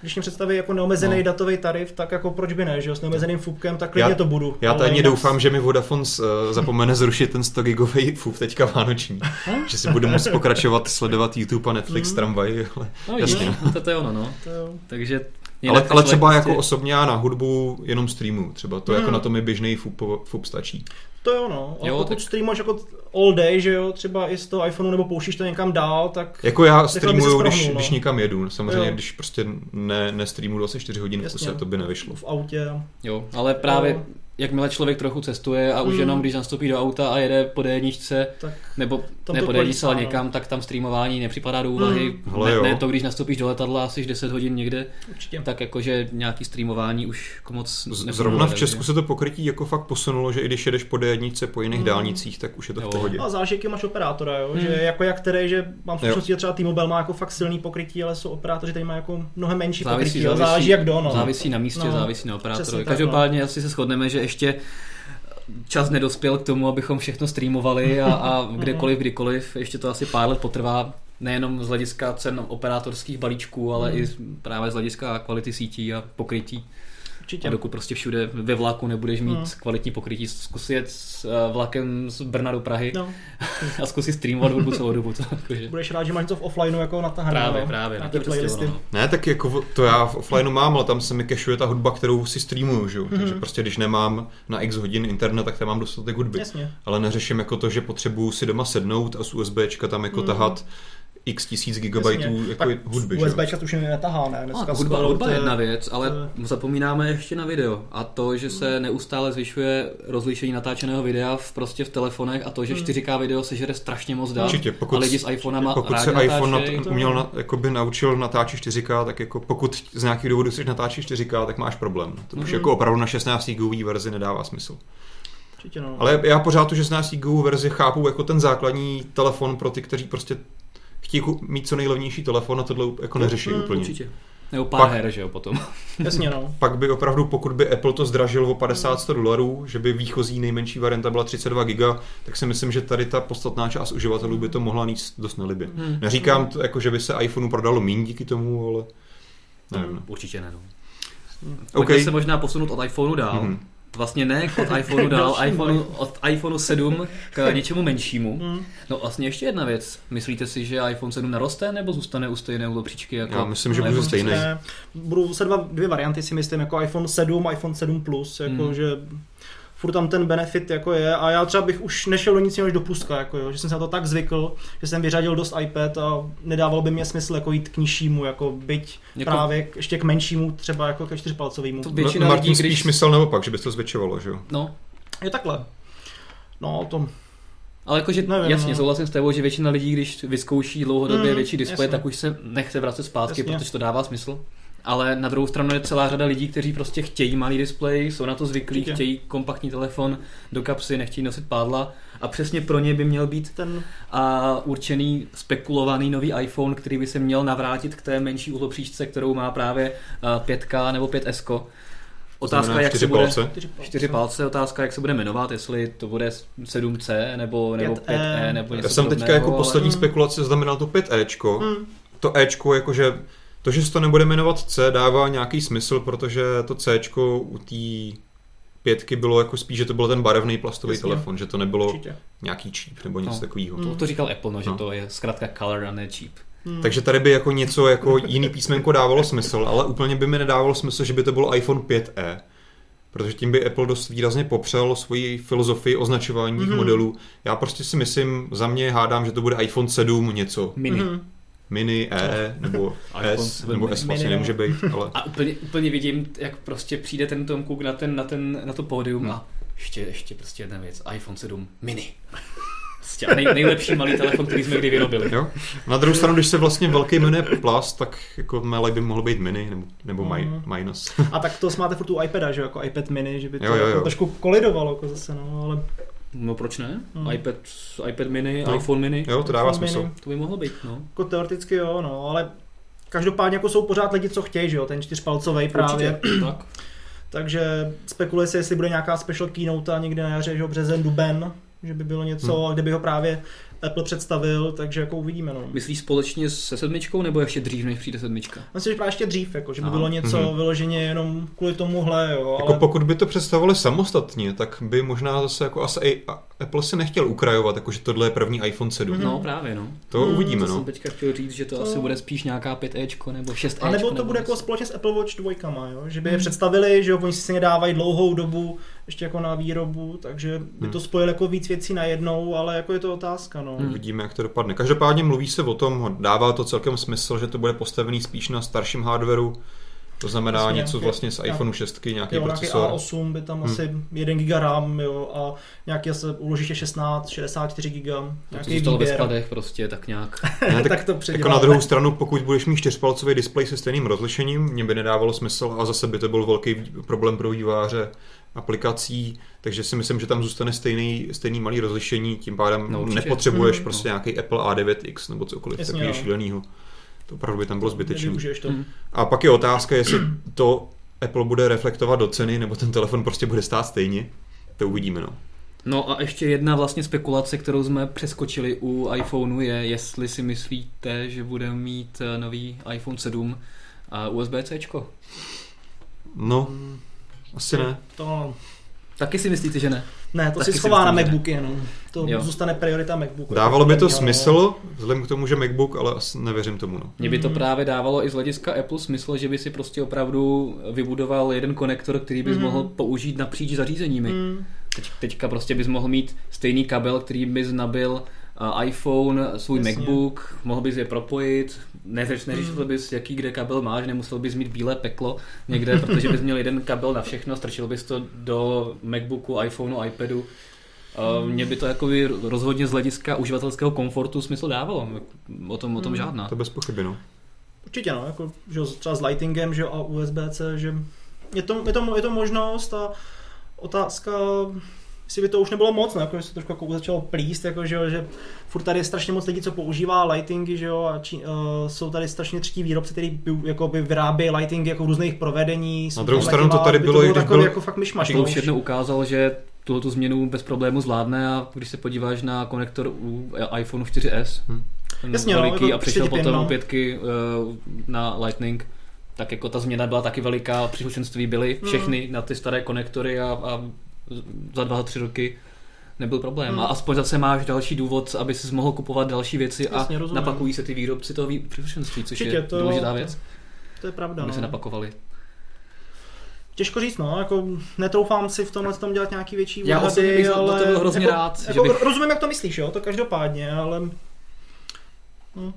když mi představí jako neomezený no. datový tarif, tak jako proč by ne, že jo, s neomezeným fupkem, tak klidně já, to budu. Já tajně doufám, že mi Vodafone uh, zapomene zrušit ten 100 gigový fup teďka vánoční. že si budu moct pokračovat, sledovat YouTube a Netflix mm. tramvaj. Ale no, jasně. To, to je ono, no. To Takže ale, ale třeba jako prostě... osobně já na hudbu jenom streamu, třeba to hmm. jako na to mi běžný FUP, FUP stačí. To je ono. A jo, pokud tak... streamuješ jako all day, že jo, třeba i z toho iPhoneu nebo pouštíš to někam dál, tak... Jako já streamuju, když, no. když někam jedu. Samozřejmě, jo. když prostě ne, ne streamuju 24 hodin v kuse, to by nevyšlo. V autě. Jo, ale právě jo jakmile člověk trochu cestuje a už mm. jenom když nastoupí do auta a jede po tak nebo ne po d ale někam, tak tam streamování nepřipadá do úvahy. Mm. Ne, ne, to, když nastoupíš do letadla asi 10 hodin někde, Určitě. tak jakože nějaký streamování už jako moc nefunguje, Zrovna v Česku se to pokrytí jako fakt posunulo, že i když jedeš po d po jiných mm. dálnicích, tak už je to jo. v pohodě. A záleží, jaký máš operátora, jo? Mm. že jako jak který, že mám v současnosti třeba T-Mobile má jako fakt silný pokrytí, ale jsou operátoři, který má jako mnohem menší závisí, pokrytí, závisí, záleží jak do, no. Závisí na místě, no. závisí na operátorovi. Každopádně no. asi se shodneme, že ještě čas nedospěl k tomu, abychom všechno streamovali a, a [laughs] kdekoliv, kdykoliv. Ještě to asi pár let potrvá, nejenom z hlediska cen operátorských balíčků, ale mm. i právě z hlediska kvality sítí a pokrytí. Určitě. A dokud prostě všude ve vlaku nebudeš mít hmm. kvalitní pokrytí, zkus jet s uh, vlakem z Brna do Prahy no. [laughs] a zkusit streamovat hudbu celou dobu. To, jakože... Budeš rád, že máš něco v offlineu jako na Právě, no? právě. Na ty playlisty. Prostě ne, tak jako to já v offlineu mám, ale tam se mi kešuje ta hudba, kterou si streamuju, že? Mm-hmm. takže prostě když nemám na x hodin internet, tak tam mám dostatek hudby. Jasně. Ale neřeším jako to, že potřebuju si doma sednout a z USBčka tam jako mm. tahat x tisíc gigabajtů jako hudby. USB čas už netahá, ne? Dneska no, hudba, hudba je jedna věc, ale to... zapomínáme ještě na video. A to, že se neustále zvyšuje rozlišení natáčeného videa v, prostě v telefonech a to, že 4K hmm. video sežere strašně moc dát. Určitě, pokud, a lidi s iPhonema pokud se iPhone nat, uměl na, jakoby naučil natáčet 4K, tak jako pokud z nějakých důvodů chceš natáčet 4K, tak máš problém. To už mm-hmm. jako opravdu na 16 GB verzi nedává smysl. Určitě no. Ale já pořád tu 16 GB verzi chápu jako ten základní telefon pro ty, kteří prostě chtějí mít co nejlevnější telefon a tohle jako neřeší mm, úplně. Určitě. Nebo pár pak, her, že jo, potom. [laughs] Jasně, no. Pak by opravdu, pokud by Apple to zdražil o 50-100 dolarů, že by výchozí nejmenší varianta byla 32 giga, tak si myslím, že tady ta podstatná část uživatelů by to mohla níst dost nelibě. Hmm. Neříkám to, jako, že by se iPhoneu prodalo méně díky tomu, ale nevím. Hmm. Určitě ne, no. Pojďme okay. se možná posunout od iPhoneu dál. Hmm vlastně ne od iPhoneu [laughs] dál, iPhoneu, od iPhoneu 7 k [laughs] něčemu menšímu. Hmm. No vlastně ještě jedna věc. Myslíte si, že iPhone 7 naroste nebo zůstane u stejné úlopříčky? Jako Já myslím, že bude stejné. Budou se dva, dvě varianty si myslím, jako iPhone 7, iPhone 7 Plus, jako hmm. že furt tam ten benefit jako je a já třeba bych už nešel do nic jiného než do pluska, jako jo, že jsem se na to tak zvykl, že jsem vyřadil dost iPad a nedával by mě smysl jako jít k nižšímu, jako byť jako... právě ještě k menšímu, třeba jako ke čtyřpalcovému. To většina no, Martin lidí, když... spíš myslel naopak, že by to zvětšovalo, že jo? No. Je takhle. No, to ale jakože Nevím, jasně, no. souhlasím s tebou, že většina lidí, když vyzkouší dlouhodobě mm, větší displej, tak už se nechce vracet zpátky, jasně. protože to dává smysl ale na druhou stranu je celá řada lidí, kteří prostě chtějí malý displej, jsou na to zvyklí, Určitě. chtějí kompaktní telefon do kapsy, nechtějí nosit pádla a přesně pro ně by měl být ten a určený spekulovaný nový iPhone, který by se měl navrátit k té menší uhlopříčce, kterou má právě 5K nebo 5S. Otázka, jak se bude, palce. Čtyři palce. Otázka, jak se bude jmenovat, jestli to bude 7C nebo, nebo 5E, 5E nebo něco Já jsem teďka jako poslední hmm. spekulace znamenal to 5Ečko. Hmm. To Ečko, jakože to, že se to nebude jmenovat C, dává nějaký smysl, protože to C u té pětky bylo jako spíš, že to byl ten barevný plastový Jasně. telefon, že to nebylo Určitě. nějaký cheap nebo něco no. takového. To, to říkal Apple, no, že no. to je zkrátka color a ne cheap. Hmm. Takže tady by jako něco jako jiný písmenko dávalo smysl, ale úplně by mi nedávalo smysl, že by to byl iPhone 5e. Protože tím by Apple dost výrazně popřel svoji filozofii označování mm-hmm. modelů. Já prostě si myslím, za mě hádám, že to bude iPhone 7 něco. Mini. Mm-hmm mini E nebo [laughs] S, nebo S vlastně nemůže být. Ale... A úplně, úplně vidím, jak prostě přijde ten Tom Cook na, ten, na, ten, na to pódium hmm. a ještě, ještě prostě jedna věc, iPhone 7 mini. [laughs] Prostě nej, nejlepší malý telefon, který jsme kdy vyrobili. Jo. Na druhou stranu, když se vlastně velký jmenuje Plus, tak jako malý by mohl být mini nebo, nebo mm. minus. A tak to máte furt tu iPada, že jako iPad mini, že by to jo, jo, jo. Jako trošku kolidovalo jako zase, no, ale No proč ne? Hmm. iPad, iPad mini, no. iPhone mini. Jo, to dává smysl. Mini. To by mohlo být, no. Jako teoreticky jo, no, ale každopádně jako jsou pořád lidi, co chtějí, že jo, ten čtyřpalcový právě. tak. [clears throat] Takže spekuluje se, jestli bude nějaká special keynote někde na jaře, že jo, březen, duben, že by bylo něco, hmm. kde by ho právě Apple představil, takže jako uvidíme. No. Myslíš společně se sedmičkou nebo ještě dřív, než přijde sedmička? Myslím, že právě ještě dřív, jako, že by bylo něco mm-hmm. vyloženě jenom kvůli tomuhle. Jo, jako ale... pokud by to představovali samostatně, tak by možná zase jako asi i Apple se nechtěl ukrajovat, jako že tohle je první iPhone 7. Mm-hmm. No právě, no. To mm, uvidíme, to no. jsem teďka chtěl říct, že to, to... asi bude spíš nějaká 5Ečko nebo 6 A nebo to bude jako společně s Apple Watch 2, jo? že by mm. je představili, že jo, oni si nedávají dlouhou dobu ještě jako na výrobu, takže by hmm. to spojilo jako víc věcí najednou, ale jako je to otázka. No. Hmm. Vidíme, jak to dopadne. Každopádně mluví se o tom, dává to celkem smysl, že to bude postavený spíš na starším hardwareu, to znamená vlastně něco nějaký, vlastně z iPhone 6, nějaký jo, procesor. Nějaký A8 by tam hmm. asi 1 GB RAM jo, a nějaký asi uložíště 16, 64 GB. Nějaký to ve skladech prostě tak nějak. [laughs] ne, tak, tak to jako na druhou stranu, pokud budeš mít čtyřpalcový displej se stejným rozlišením, mě by nedávalo smysl a zase by to byl velký problém pro výváře aplikací, takže si myslím, že tam zůstane stejný, stejný malý rozlišení, tím pádem no, nepotřebuješ hmm, prostě no. nějaký Apple A9X nebo cokoliv takového šíleného. To opravdu by tam bylo zbytečné. Hmm. A pak je otázka, jestli to Apple bude reflektovat do ceny, nebo ten telefon prostě bude stát stejně. To uvidíme, no. No a ještě jedna vlastně spekulace, kterou jsme přeskočili u iPhoneu je, jestli si myslíte, že bude mít nový iPhone 7 a USB-C. No, hmm. Asi ne. To... Taky si myslíte, že ne? Ne, to Taky si schová na MacBooky jenom. To jo. zůstane priorita MacBooku. Dávalo by to smysl, vzhledem k tomu, že MacBook, ale asi nevěřím tomu. No. Mně by to právě dávalo i z hlediska Apple smysl, že by si prostě opravdu vybudoval jeden konektor, který bys mm. mohl použít napříč zařízeními. Mm. Teď, teďka prostě bys mohl mít stejný kabel, který bys nabil iPhone, svůj Jasně. MacBook, mohl bys je propojit, neřeš, neřešil hmm. bys, jaký kde kabel máš, nemusel bys mít bílé peklo někde, protože bys měl jeden kabel na všechno, strčil bys to do MacBooku, iPhoneu, iPadu. Hmm. Mně by to jako rozhodně z hlediska uživatelského komfortu smysl dávalo. O tom, o tom hmm. žádná. To bez pochyby, no. Určitě no, jako, že třeba s lightingem že a USB-C, že je to, je, to, je to možnost a otázka, jestli by to už nebylo moc, no, jako, že se trošku jako začalo plíst, jako, že, že furt tady je strašně moc lidí, co používá lightingy, že jo, a či, uh, jsou tady strašně třetí výrobci, který jako by vyrábí lightingy jako v různých provedení. Na druhou stranu to tady bylo, to bylo takový, jako fakt myšmaš. už jednou ukázal, že tuhle tu změnu bez problému zvládne a když se podíváš na konektor u iPhone 4S, hmm. ten Jasně, no, no, a přišel potom no. pětky uh, na Lightning, tak jako ta změna byla taky veliká, příslušenství byly hmm. všechny hmm. na ty staré konektory a, a za dva, tři roky nebyl problém. Hmm. A aspoň zase máš další důvod, aby si mohl kupovat další věci Jasně, a rozumím. napakují se ty výrobci toho příslušenství, což Určitě, je to, důležitá věc. To je pravda. Aby no. se napakovali. Těžko říct, no, jako netroufám si v tomhle tom dělat nějaký větší Já osobně bych ale, to byl hrozně jako, rád. Jako, že bych... Rozumím, jak to myslíš, jo, to každopádně, ale... Hm.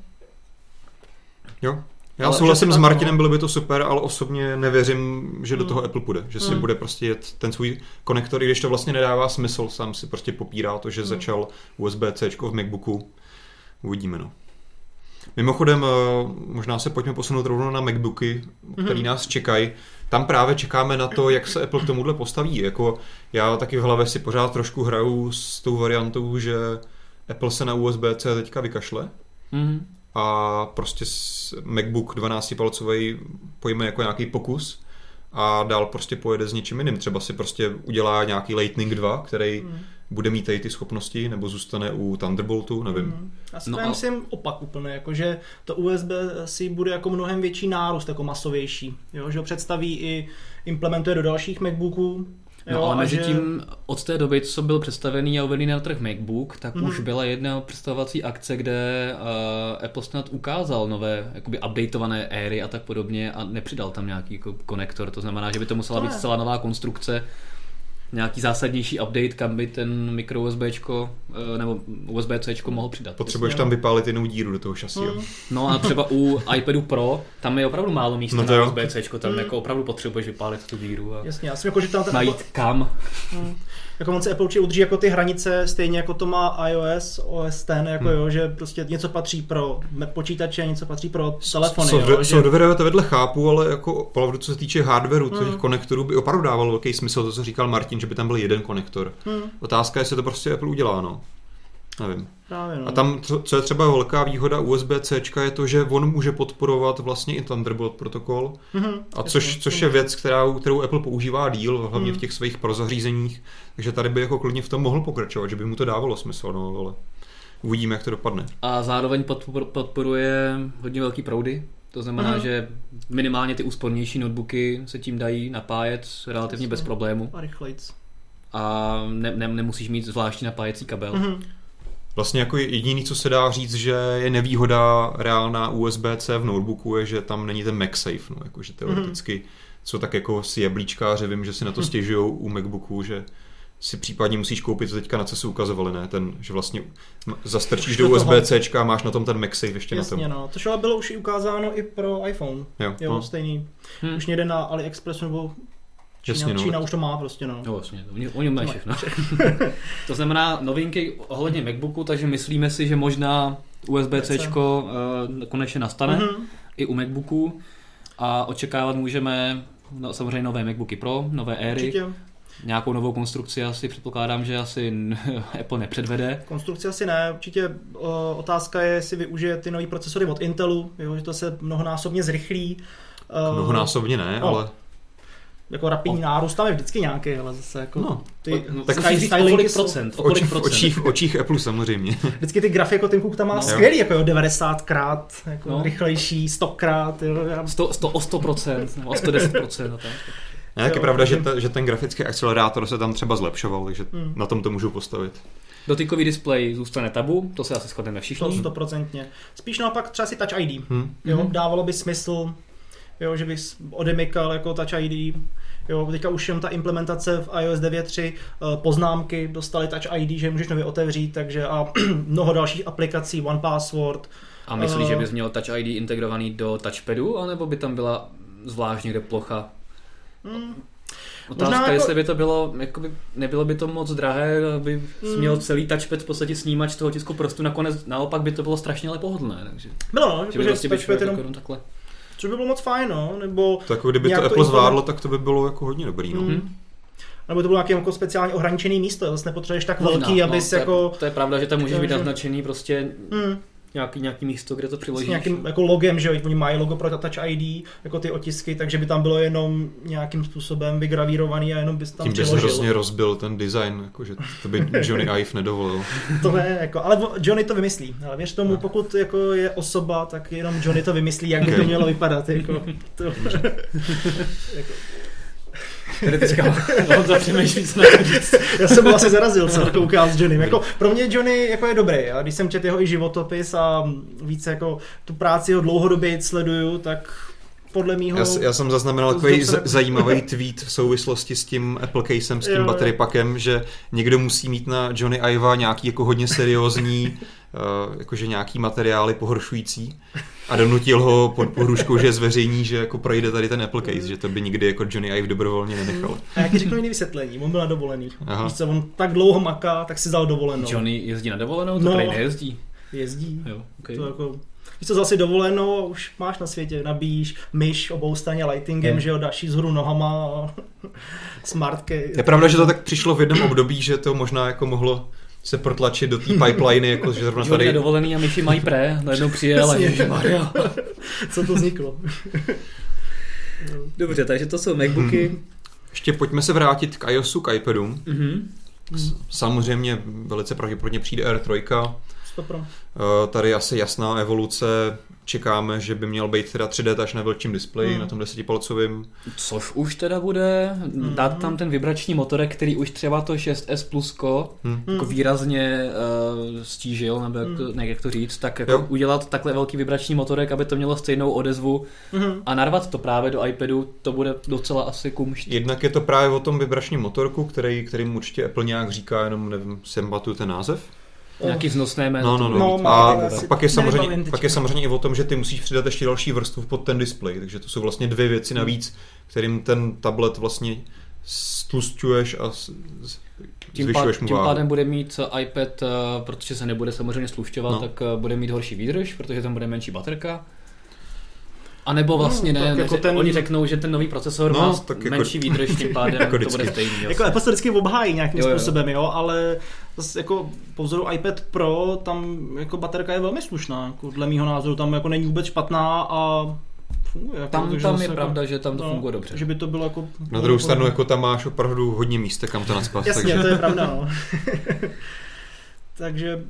Jo, já ale souhlasím s Martinem, bylo by to super, ale osobně nevěřím, že do hmm. toho Apple půjde. Že si hmm. bude prostě jet ten svůj konektor, i když to vlastně nedává smysl, sám si prostě popírá to, že hmm. začal USB-C v MacBooku. Uvidíme, no. Mimochodem, eh, možná se pojďme posunout rovnou na MacBooky, který hmm. nás čekají. Tam právě čekáme na to, jak se Apple k tomuhle postaví. Jako já taky v hlavě si pořád trošku hraju s tou variantou, že Apple se na USB-C teďka vykašle. Mm a prostě MacBook 12-palcový pojme jako nějaký pokus a dál prostě pojede s něčím jiným. Třeba si prostě udělá nějaký Lightning 2, který mm. bude mít tady ty schopnosti, nebo zůstane u Thunderboltu, nevím. Mm. Já si no a... myslím opak úplně, jako že to USB si bude jako mnohem větší nárůst, jako masovější. Jo? Že ho představí i implementuje do dalších MacBooků, No jo, ale mezi že... tím od té doby, co byl představený a uvedený na trh MacBook, tak mm. už byla jedna představovací akce, kde uh, Apple snad ukázal nové, jakoby updateované éry a tak podobně a nepřidal tam nějaký jako konektor. To znamená, že by to musela to být celá nová konstrukce nějaký zásadnější update, kam by ten mikro USB eh, nebo USB C mohl přidat. Potřebuješ tam vypálit jinou díru do toho šasí. Mm. No a třeba u [laughs] iPadu Pro, tam je opravdu málo místa no na USB C, tam mm. jako opravdu potřebuješ vypálit tu díru. A Jasně, já jsem jako, že tam ten najít kam. Mm jako on se Apple určitě udrží jako ty hranice, stejně jako to má iOS, OS ten, jako hmm. jo, že prostě něco patří pro počítače, něco patří pro telefony. So, jo, software že... to vedle chápu, ale jako opravdu co se týče hardwareu, hmm. těch konektorů by opravdu dávalo velký smysl, to co říkal Martin, že by tam byl jeden konektor. Hmm. Otázka je, jestli to prostě Apple udělá, no. Nevím. Právě, no. A tam, co je třeba velká výhoda USB-C, je to, že on může podporovat vlastně i Thunderbolt protokol, mm-hmm, a což, což je věc, kterou, kterou Apple používá díl, hlavně mm. v těch svých prozařízeních, takže tady by jako klidně v tom mohl pokračovat, že by mu to dávalo smysl, no, ale uvidíme, jak to dopadne. A zároveň podporuje hodně velký proudy, to znamená, mm. že minimálně ty úspornější notebooky se tím dají napájet relativně Jasně. bez problému. A rychlejc. A ne, ne, nemusíš mít zvláštní napájecí kabel. Mm. Vlastně jako jediný, co se dá říct, že je nevýhoda reálná USB-C v notebooku, je, že tam není ten MagSafe, no, jakože teoreticky, mm. co tak jako si jablíčkáři, vím, že si na to stěžují u MacBooku, že si případně musíš koupit, co teďka na co se ukazovali, ne? Ten, že vlastně zastrčíš do USB-C a máš na tom ten MagSafe ještě Jasně, na tom. no. To ale bylo už i ukázáno i pro iPhone. Jo, jo no. stejný. Hmm. Už někde na AliExpressu nebo Čína, Jasně, no. Čína už to má prostě, no. No vlastně, oni, oni mají všechno. [laughs] to znamená novinky ohledně MacBooku, takže myslíme si, že možná USB-C uh, eh, konečně nastane mm-hmm. i u MacBooku a očekávat můžeme no, samozřejmě nové MacBooky Pro, nové éry, Určitě. Nějakou novou konstrukci asi předpokládám, že asi [laughs] Apple nepředvede. Konstrukci asi ne, určitě o, otázka je, jestli využije ty nové procesory od Intelu, jo, že to se mnohonásobně zrychlí. Mnohonásobně ne, no, ale jako rapidní oh. nárůst tam je vždycky nějaký, ale zase jako no, ty no, tak sky, Skylinky procent, v, očích, v, očích, očích Apple samozřejmě. [laughs] Vždycky ty grafy jako Tim Cook tam má no. skvělý, jako jo, 90 krát, jako no. rychlejší, 100 krát. Jo, 100, 100, o 100 procent, o 110 procent. Ne, jak je pravda, že, ta, že ten grafický akcelerátor se tam třeba zlepšoval, takže hmm. na tom to můžu postavit. Dotykový displej zůstane tabu, to se asi shodneme všichni. To stoprocentně. Spíš naopak třeba si Touch ID. Hmm. Jo, hmm. dávalo by smysl jo, že bych odemykal jako Touch ID, Jo, teďka už jenom ta implementace v iOS 9.3 eh, poznámky dostali Touch ID, že můžeš nově otevřít, takže a [clears throat] mnoho dalších aplikací, One Password. A myslíš, uh, že bys měl Touch ID integrovaný do touchpadu, anebo by tam byla zvlášť někde plocha? Hmm. Otázka, jako... jestli by to bylo, jakoby, nebylo by to moc drahé, aby mm. měl celý touchpad v podstatě snímač toho tisku prostě nakonec, naopak by to bylo strašně ale pohodlné. Takže, bylo, no, že by prostě touchpad jenom... Jako takhle. Což by bylo moc fajn, no, nebo... Tak jako kdyby to Apple zvládlo, tak to by bylo jako hodně dobrý, no. Mm. Nebo to bylo nějaké jako speciálně ohraničený místo, zase nepotřebuješ tak velký, no, abys no, jako... To je pravda, že tam můžeš být naznačený prostě mm nějaký, nějaký místo, kde to přiložíš. S nějakým jako logem, že oni mají logo pro Touch ID, jako ty otisky, takže by tam bylo jenom nějakým způsobem vygravírovaný a jenom bys tam Tím bys hrozně rozbil ten design, jakože to by Johnny [laughs] Ive nedovolil. to ne, jako, ale Johnny to vymyslí. Ale věř tomu, no. pokud jako je osoba, tak jenom Johnny to vymyslí, jak by to mělo vypadat. Jako, to, [laughs] jako, Tady teďka [laughs] Honza přemýšlí, co říct. Já jsem asi zarazil, co koukal s Johnnym. Jako, pro mě Johnny jako je dobrý. A když jsem četl jeho i životopis a více jako tu práci ho dlouhodobě sleduju, tak podle mýho... Já, já jsem zaznamenal takový z, zajímavý tweet v souvislosti s tím Apple casem, s tím jo, battery packem, že někdo musí mít na Johnny Iva nějaký jako hodně seriózní uh, [laughs] jakože nějaký materiály pohoršující a donutil ho pod pohruškou, že zveřejní, že jako projde tady ten Apple case, že to by nikdy jako Johnny Ive dobrovolně nenechal. A jak řeknu jiný vysvětlení, on byl na dovolený. Aha. Víš co, on tak dlouho maká, tak si vzal dovolenou. Johnny jezdí na dovolenou, to no, nejezdí. Jezdí. Jo, okay. to jako, Víš co, zase dovolenou a už máš na světě, nabíjíš myš obou straně lightingem, je. že jo, dáš z hru nohama [laughs] a smartky. Je pravda, že to tak přišlo v jednom období, že to možná jako mohlo se protlačit do té pipeliny, jako že zrovna tady... dovolený a myši mají pré, najednou přijel a Maria. [laughs] Co to vzniklo? [laughs] Dobře, takže to jsou Macbooky. Hmm. Ještě pojďme se vrátit k iOSu, k iPadu. Mm-hmm. Samozřejmě velice pravděpodobně přijde R3. Stopro. Eh, tady asi jasná evoluce čekáme, že by měl být teda 3D touch na velkém displeji, mm. na tom 10 palcovým. Což už teda bude, mm. dát tam ten vibrační motorek, který už třeba to 6S Plusko mm. jako výrazně uh, stížil, nebo jak, mm. ne, jak to říct, tak jako jo. udělat takhle velký vibrační motorek, aby to mělo stejnou odezvu mm. a narvat to právě do iPadu, to bude docela asi kumšt. Jednak je to právě o tom vibračním motorku, který, kterým určitě Apple nějak říká, jenom nevím, jsem ten název. Nějaký vznosné jméno. No, no, no. no a pak je, samozřejmě, pak je samozřejmě i o tom, že ty musíš přidat ještě další vrstvu pod ten displej, takže to jsou vlastně dvě věci navíc, kterým ten tablet vlastně stlustuješ a tím, pár, tím pádem bude mít iPad, eh, protože se nebude samozřejmě slušťovat, no. tak eh, bude mít horší výdrž, protože tam bude menší baterka. A nebo vlastně no, ne, jako ten... oni řeknou, že ten nový procesor no, má tak jako... menší výdrž, tím [laughs] pádem jako to bude stejný. Jako Apple se vždycky obhájí nějakým jo, jo. způsobem, jo, ale zase jako po vzoru iPad Pro tam jako baterka je velmi slušná, jako dle mýho názoru tam jako není vůbec špatná a funguje. Jako, tam, tam je jako, pravda, že tam to no, funguje dobře. Že by to bylo jako... Na druhou stranu jako tam máš opravdu hodně místa, kam to nadspat. Jasně, takže... to je pravda, no. [laughs] takže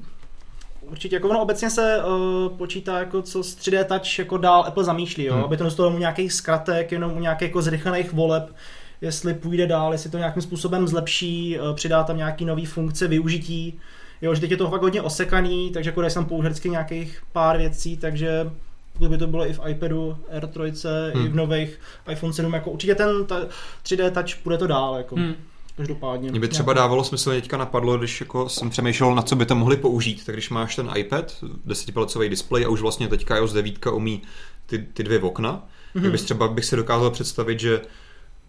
určitě jako ono obecně se uh, počítá jako co s 3D Touch jako dál Apple zamýšlí, jo? Hmm. aby to dostalo u nějakých zkratek, jenom u nějakých jako zrychlených voleb, jestli půjde dál, jestli to nějakým způsobem zlepší, uh, přidá tam nějaký nový funkce, využití, jo, že teď je to fakt hodně osekaný, takže jako jsem použil vždycky nějakých pár věcí, takže kdyby to bylo i v iPadu R3, hmm. i v nových iPhone 7, jako určitě ten ta 3D Touch bude to dál, jako. Hmm každopádně. Mě by třeba dávalo smysl, teďka napadlo, když jako jsem přemýšlel, na co by to mohli použít, tak když máš ten iPad, desetipalecový displej a už vlastně teďka iOS 9 umí ty, ty dvě okna, mm-hmm. tak bys třeba bych si dokázal představit, že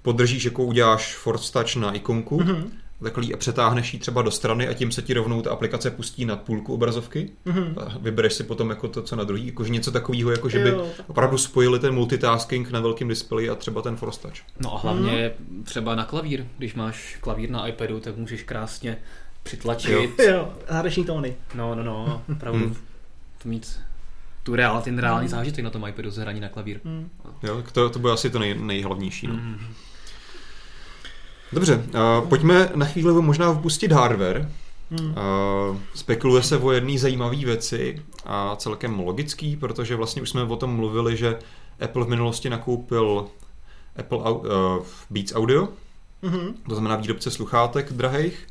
podržíš, jako uděláš Force Touch na ikonku, mm-hmm takhle a přetáhneš ji třeba do strany a tím se ti rovnou ta aplikace pustí na půlku obrazovky mm-hmm. a vybereš si potom jako to, co na druhý, jakože něco takového, jako že by jo, opravdu spojili ten multitasking na velkém displeji a třeba ten Force Touch. No a hlavně mm. třeba na klavír, když máš klavír na iPadu, tak můžeš krásně přitlačit. Jo, jo hradeční tóny. No, no, no, opravdu mm. to mít tu reál, ten reálný mm. zážitek na tom iPadu z hraní na klavír. Mm. Jo, to, to bude asi to nej, nejhlavnější. No. Mm. Dobře, uh, pojďme na chvíli možná vpustit hardware. Hmm. Uh, spekuluje se o jedné zajímavé věci a celkem logický, protože vlastně už jsme o tom mluvili, že Apple v minulosti nakoupil Apple uh, Beats Audio, mm-hmm. to znamená výrobce sluchátek drahých,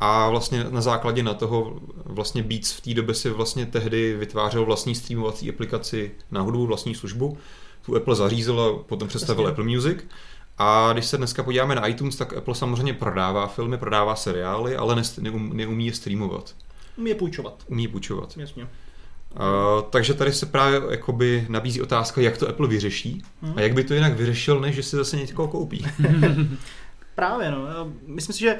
a vlastně na základě na toho vlastně Beats v té době si vlastně tehdy vytvářel vlastní streamovací aplikaci na hudbu, vlastní službu, tu Apple zařízl a potom představil Jasně. Apple Music. A když se dneska podíváme na iTunes, tak Apple samozřejmě prodává filmy, prodává seriály, ale neumí, neumí je streamovat. Umí je půjčovat. Umí je půjčovat. Jasně. Uh, takže tady se právě jakoby nabízí otázka, jak to Apple vyřeší hmm. a jak by to jinak vyřešil, než že si zase někoho koupí. [laughs] právě, no. Myslím si, že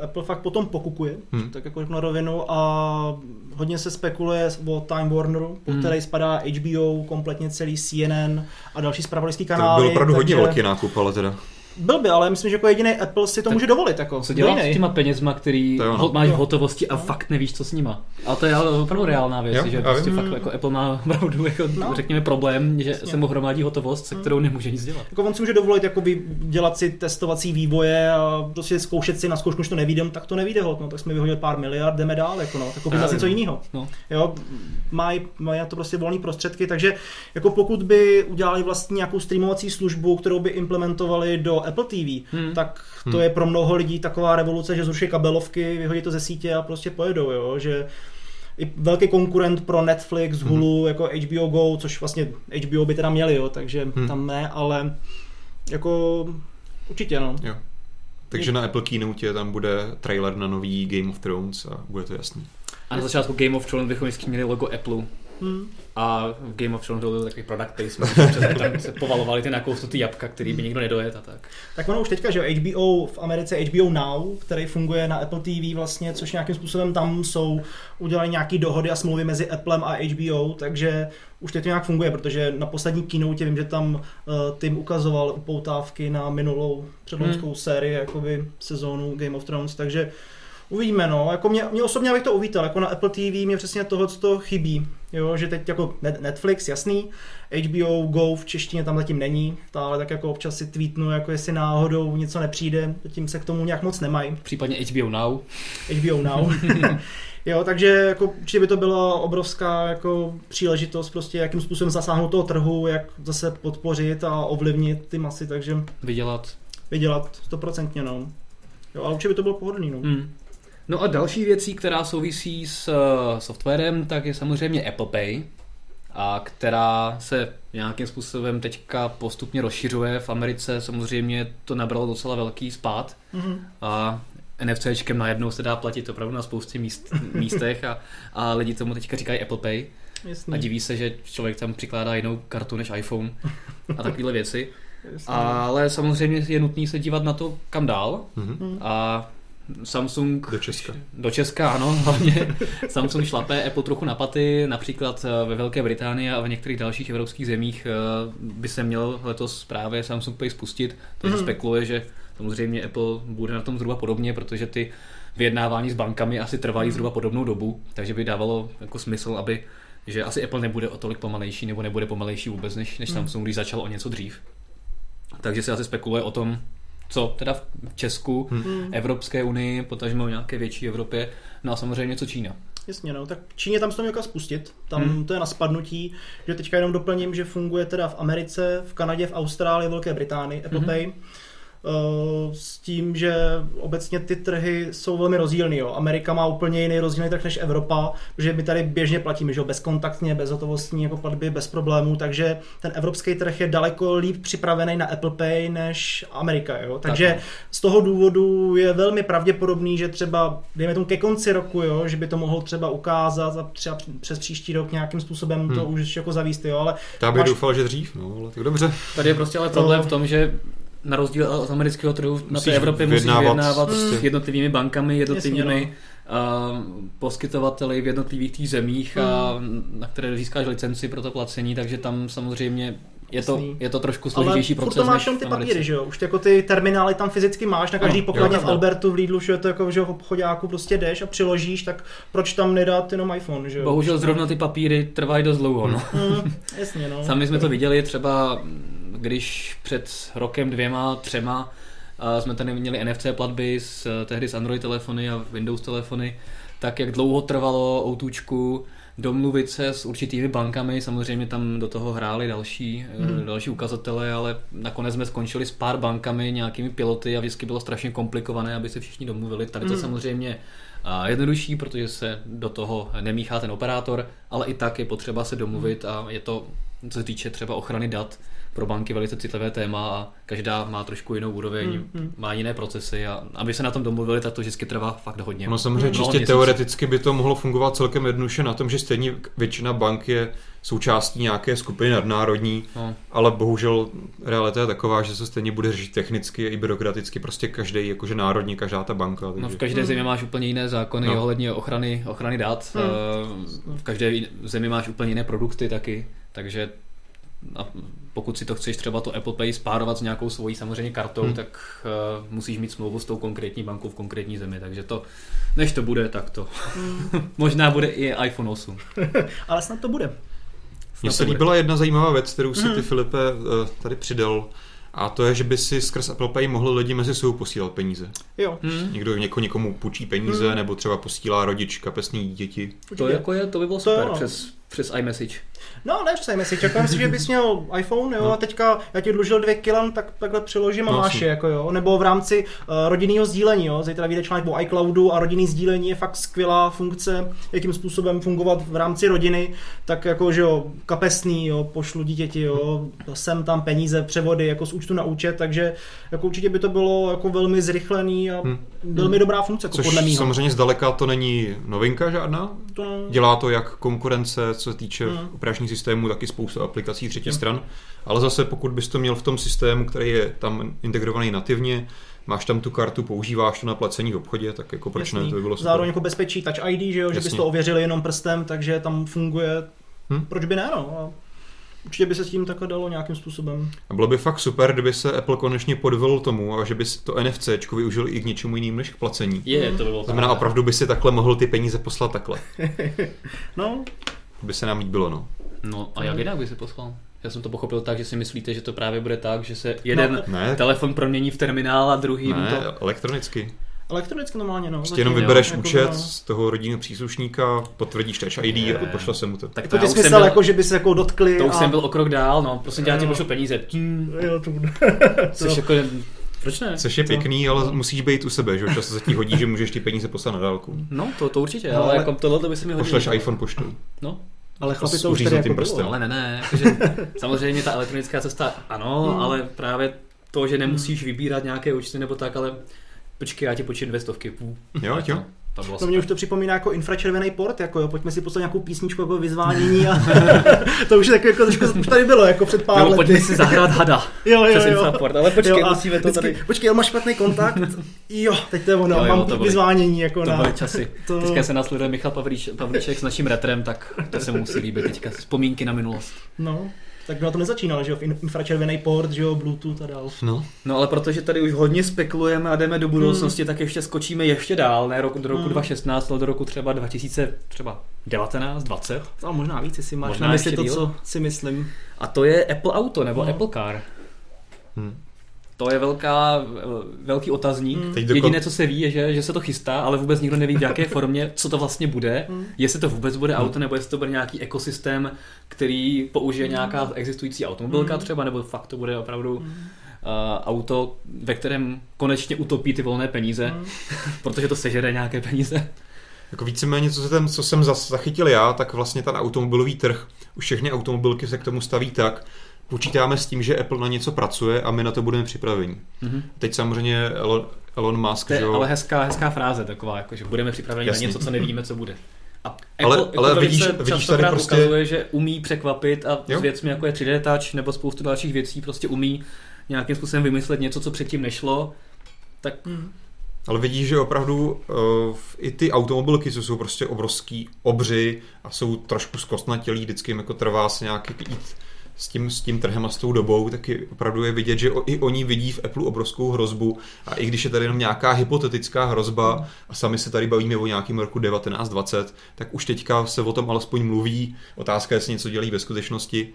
Apple fakt potom pokukuje, hmm. tak jako na rovinu a hodně se spekuluje o Time Warneru, po hmm. který spadá HBO, kompletně celý CNN a další spravodajský kanály. To byl opravdu takže... hodně velký nákup, ale teda. Byl by, ale myslím, že jako jediný Apple si to tak může dovolit. Jako. Co dělat s těma penězma, který ho, máš v hotovosti a fakt nevíš, co s nima. A to je ale opravdu reálná věc, jo, že prostě fakt jako Apple má opravdu jako, no. řekněme problém, že Jasně. se mu hromadí hotovost, se kterou nemůže nic dělat. Jako on si může dovolit jakoby, dělat si testovací vývoje a prostě zkoušet si na zkoušku, že to nevídem, tak to nevíde hod, no, tak jsme vyhodili pár miliard, jdeme dál, jako no, tak zase něco jiného. No. Jo, mají, mají na to prostě volné prostředky, takže jako pokud by udělali vlastně nějakou streamovací službu, kterou by implementovali do Apple TV, hmm. tak to hmm. je pro mnoho lidí taková revoluce, že zruší kabelovky, vyhodí to ze sítě a prostě pojedou, jo? že i velký konkurent pro Netflix, hmm. Hulu, hmm. jako HBO Go, což vlastně HBO by teda měli, jo, takže hmm. tam ne, ale jako určitě, no. Jo. Takže na Apple Keynote tam bude trailer na nový Game of Thrones a bude to jasný. A na začátku Game of Thrones bychom vždycky měli logo Apple. Hmm. A v Game of Thrones byl takový product placement, že tam se povalovali ty nakousnutý jabka, který by nikdo nedojet a tak. Tak ono už teďka, že HBO v Americe HBO Now, který funguje na Apple TV vlastně, což nějakým způsobem tam jsou udělané nějaké dohody a smlouvy mezi Applem a HBO, takže už teď to nějak funguje, protože na poslední keynote vím, že tam uh, Tim ukazoval upoutávky na minulou předloňskou hmm. sérii, jakoby sezónu Game of Thrones, takže Uvidíme, no. Jako mě, mě osobně bych to uvítal, jako na Apple TV mě přesně toho, co to chybí. Jo, že teď jako Netflix, jasný, HBO Go v češtině tam zatím není, ale tak jako občas si tweetnu, jako jestli náhodou něco nepřijde, zatím se k tomu nějak moc nemají. Případně HBO Now. HBO Now. [laughs] jo, takže jako určitě by to byla obrovská jako příležitost prostě jakým způsobem zasáhnout toho trhu, jak zase podpořit a ovlivnit ty masy, takže... Vydělat. Vydělat, stoprocentně, no. Jo, ale určitě by to bylo pohodlný, no. Hmm. No a další věcí, která souvisí s uh, softwarem, tak je samozřejmě Apple Pay, a která se nějakým způsobem teďka postupně rozšiřuje. V Americe samozřejmě to nabralo docela velký spát mm-hmm. a NFCčkem najednou se dá platit opravdu na spoustě míst, [laughs] místech a, a lidi tomu teďka říkají Apple Pay. Jasný. A diví se, že člověk tam přikládá jinou kartu než iPhone a takovéhle věci. [laughs] Jasný. Ale samozřejmě je nutný se dívat na to, kam dál. Mm-hmm. A Samsung... Do Česka. Do Česka, ano, [laughs] hlavně. Samsung šlape Apple trochu na paty, například eh, ve Velké Británii a v některých dalších evropských zemích eh, by se měl letos právě Samsung Pay spustit, takže mm. spekuluje, že samozřejmě Apple bude na tom zhruba podobně, protože ty vyjednávání s bankami asi trvají mhm. zhruba podobnou dobu, takže by dávalo jako smysl, aby že asi Apple nebude o tolik pomalejší nebo nebude pomalejší vůbec než, než mhm. Samsung, když začal o něco dřív. Takže se asi spekuluje o tom, co teda v Česku, hmm. Evropské unii, potažmo v nějaké větší Evropě, no a samozřejmě co Čína. Jasně, no, tak Číně tam se to měl spustit, tam hmm. to je na spadnutí, že teďka jenom doplním, že funguje teda v Americe, v Kanadě, v Austrálii, Velké Británii, Apple hmm. Pay. Eh, s tím, že obecně ty trhy jsou velmi rozdílný. Jo. Amerika má úplně jiný rozdílný trh než Evropa, protože my tady běžně platíme že jo, bezkontaktně, bezhotovostní jako platby, bez problémů, takže ten evropský trh je daleko líp připravený na Apple Pay než Amerika. Jo. Takže tak, z toho důvodu je velmi pravděpodobný, že třeba, dejme tomu ke konci roku, jo, že by to mohl třeba ukázat a třeba přes příští rok nějakým způsobem hmm. to už jako zavíst. Jo. Ale Já bych máš... doufal, že dřív, no, ale tak dobře. Tady je prostě ale problém to... v tom, že na rozdíl od amerického trhu na té Evropě musíš vyjednávat prostě. s jednotlivými bankami, jednotlivými Jasně, no. poskytovateli v jednotlivých těch zemích, a, na které získáš licenci pro to placení, takže tam samozřejmě je to, je to trošku složitější proces. Ale to máš ty papíry, že jo? Už jako ty terminály tam fyzicky máš, na každý pokladně v Albertu, v Lidlu, že je to jako, že v obchodáku prostě jdeš a přiložíš, tak proč tam nedát jenom iPhone, že jo? Bohužel zrovna ty papíry trvají dost dlouho, no. Mm, jasně, no. [laughs] Sami jsme to viděli třeba když před rokem, dvěma, třema jsme tady měli NFC platby s, tehdy s Android telefony a Windows telefony, tak jak dlouho trvalo outučku domluvit se s určitými bankami, samozřejmě tam do toho hráli další, hmm. další ukazatele, ale nakonec jsme skončili s pár bankami, nějakými piloty a vždycky bylo strašně komplikované, aby se všichni domluvili. Tady to hmm. samozřejmě jednodušší, protože se do toho nemíchá ten operátor, ale i tak je potřeba se domluvit a je to co se týče třeba ochrany dat, pro banky velice citlivé téma a každá má trošku jinou úroveň, hmm, hmm. má jiné procesy a aby se na tom domluvili, tak to vždycky trvá fakt hodně. No samozřejmě hmm. čistě teoreticky by to mohlo fungovat celkem jednoduše na tom, že stejně většina bank je součástí nějaké skupiny nadnárodní, no. ale bohužel realita je taková, že se stejně bude řešit technicky i byrokraticky, prostě každý, jakože národní, každá ta banka. Takže... No v každé zemi máš úplně jiné zákony no. ohledně ochrany, ochrany dat, hmm. v každé zemi máš úplně jiné produkty taky, takže a pokud si to chceš třeba to Apple Pay spárovat s nějakou svojí samozřejmě kartou, hmm. tak uh, musíš mít smlouvu s tou konkrétní bankou v konkrétní zemi, takže to, než to bude, tak to. Hmm. [laughs] Možná bude i iPhone 8. [laughs] Ale snad to bude. Mně se líbila jedna zajímavá věc, kterou si ty, hmm. Filipe, eh, tady přidal. A to je, že by si skrz Apple Pay mohli lidi mezi sebou posílat peníze. Jo. Hmm. Někdo něko, někomu půjčí peníze, hmm. nebo třeba posílá rodič kapesný děti. To, jako je, to by bylo super to přes, přes iMessage. No, ne, přesně si, čekám si, že bys měl iPhone, jo, no. a teďka já ti dlužil dvě kilan, tak takhle přiložím a no, máš je, jako jo, nebo v rámci uh, rodinného sdílení, jo, zítra vyjde článek o iCloudu a rodinný sdílení je fakt skvělá funkce, jakým způsobem fungovat v rámci rodiny, tak jako, že jo, kapesný, jo, pošlu dítěti, jo, sem tam peníze, převody, jako z účtu na účet, takže jako určitě by to bylo jako velmi zrychlený a hmm. velmi dobrá funkce, jako Což podle mýho. samozřejmě zdaleka to není novinka žádná, to... dělá to jak konkurence, co se týče hmm. Operačních systému taky spoustu aplikací třetí jo. stran, ale zase pokud bys to měl v tom systému, který je tam integrovaný nativně, máš tam tu kartu, používáš to na placení v obchodě, tak jako proč Jasný. ne, to by bylo super. Zároveň jako bezpečí Touch ID, že jo, že bys to ověřili jenom prstem, takže tam funguje, hm? proč by ne, no. Určitě by se s tím takhle dalo nějakým způsobem. A bylo by fakt super, kdyby se Apple konečně podvolil tomu a že by to NFC využil i k něčemu jinému než k placení. Je, to by bylo Znamená, opravdu by si takhle mohl ty peníze poslat takhle. [laughs] no. To by se nám líbilo, no. No a jak jinak by si poslal? Já jsem to pochopil tak, že si myslíte, že to právě bude tak, že se jeden no, ne. telefon promění v terminál a druhý ne, to... elektronicky. Elektronicky normálně, no. Prostě jenom vybereš jo, účet jako, z toho rodinného příslušníka, potvrdíš Touch ID je. a pošle se mu to. Tak to, to smysl, byl, jako, že by se jako dotkli. To už a... jsem byl o krok dál, no. Prosím tě, já ti pošlu peníze. Jo, to bude. [laughs] Což jako proč ne? Což je pěkný, ale musíš být u sebe, že často se ti hodí, že můžeš ty peníze poslat na dálku. No, to, to určitě, no, ale, jako tohle by se mi hodilo. Pošleš iPhone poštou. No, ale chlapi to už tady jako bylo. Ale ne, ne, jakože, [laughs] samozřejmě ta elektronická cesta ano, hmm. ale právě to, že nemusíš hmm. vybírat nějaké účty nebo tak, ale počkej, já ti počím dvě stovky. Jo, jo. To, bylo to mě už to připomíná jako infračervený port, jako jo, pojďme si poslat nějakou písničku jako vyzvánění a [laughs] [laughs] to už je tak jako trošku, už tady bylo jako před pár Nebo lety. pojďme si zahrát hada [laughs] jo, jo, přes jo. infraport, ale počkej, jo, musíme to vždycky, tady. Počkej, on má špatný kontakt, jo, teď to je ono, jo, jo, mám to byly, vyzvánění jako to na... byly časy. To... Teďka se následuje Michal Pavlíček s naším retrem, tak to se mu musí líbit teďka, vzpomínky na minulost. No, tak na to nezačínal, že jo, infračervený port, že jo, Bluetooth a dál. No. no ale protože tady už hodně spekulujeme a jdeme do budoucnosti, hmm. tak ještě skočíme ještě dál, ne roku, do roku hmm. 2016, ale do roku třeba 2000, třeba 19, 20. A možná víc, jestli máš možná na mysli to, díl. co si myslím. A to je Apple Auto nebo no. Apple Car. Hmm. To je velká, velký otazník. Mm. Jediné, co se ví, je, že, že se to chystá, ale vůbec nikdo neví, v jaké [laughs] formě, co to vlastně bude. Mm. Jestli to vůbec bude auto, nebo jestli to bude nějaký ekosystém, který použije mm. nějaká existující automobilka mm. třeba, nebo fakt to bude opravdu mm. uh, auto, ve kterém konečně utopí ty volné peníze, mm. [laughs] protože to sežere nějaké peníze. Jako víceméně, co, se ten, co jsem zachytil já, tak vlastně ten automobilový trh, už všechny automobilky se k tomu staví tak, počítáme s tím, že Apple na něco pracuje a my na to budeme připraveni. Mm-hmm. Teď samozřejmě Elon, Elon Musk, to je že ale hezká, hezká fráze taková, jako, že budeme připraveni Jasný. na něco, co nevíme, co bude. A Apple, ale, ale Apple vidíš, vidíš tady prostě... ukazuje, že umí překvapit a jo? s věcmi jako je 3D Touch nebo spoustu dalších věcí prostě umí nějakým způsobem vymyslet něco, co předtím nešlo, tak mm. Ale vidíš, že opravdu uh, i ty automobilky, co jsou prostě obrovský obři a jsou trošku zkostnatělí, vždycky jim jako trvá se nějak jít s tím, s tím trhem a s tou dobou, taky opravdu je vidět, že i oni vidí v Apple obrovskou hrozbu a i když je tady jenom nějaká hypotetická hrozba a sami se tady bavíme o nějakém roku 1920, tak už teďka se o tom alespoň mluví. Otázka je, jestli něco dělí ve skutečnosti.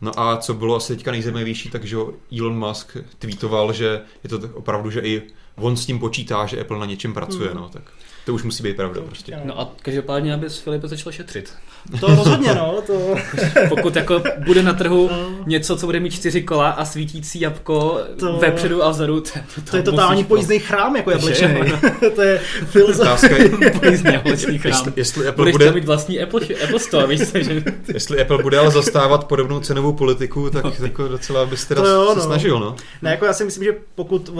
No a co bylo asi teďka nejzajímavější, takže Elon Musk tweetoval, že je to opravdu, že i on s tím počítá, že Apple na něčem pracuje, mm. no, tak to už musí být pravda prostě. No a každopádně, aby s Filipem začal šetřit. To rozhodně, no. To... [laughs] Pokud jako bude na trhu no. něco, co bude mít čtyři kola a svítící jabko to... vepředu a vzadu, to, to, to je totální pojízdný chrám jako jablečný. [laughs] to je filozofie. [laughs] pojízdný jablečný chrám. Jestli, jestli Apple Budeš bude... mít vlastní Apple, Apple Store, víš se, že... Jestli Apple bude ale zastávat podobnou cenovou politiku, tak no. jako docela byste teda jo, se no. snažil, no. Ne, jako já si myslím, že pokud uh,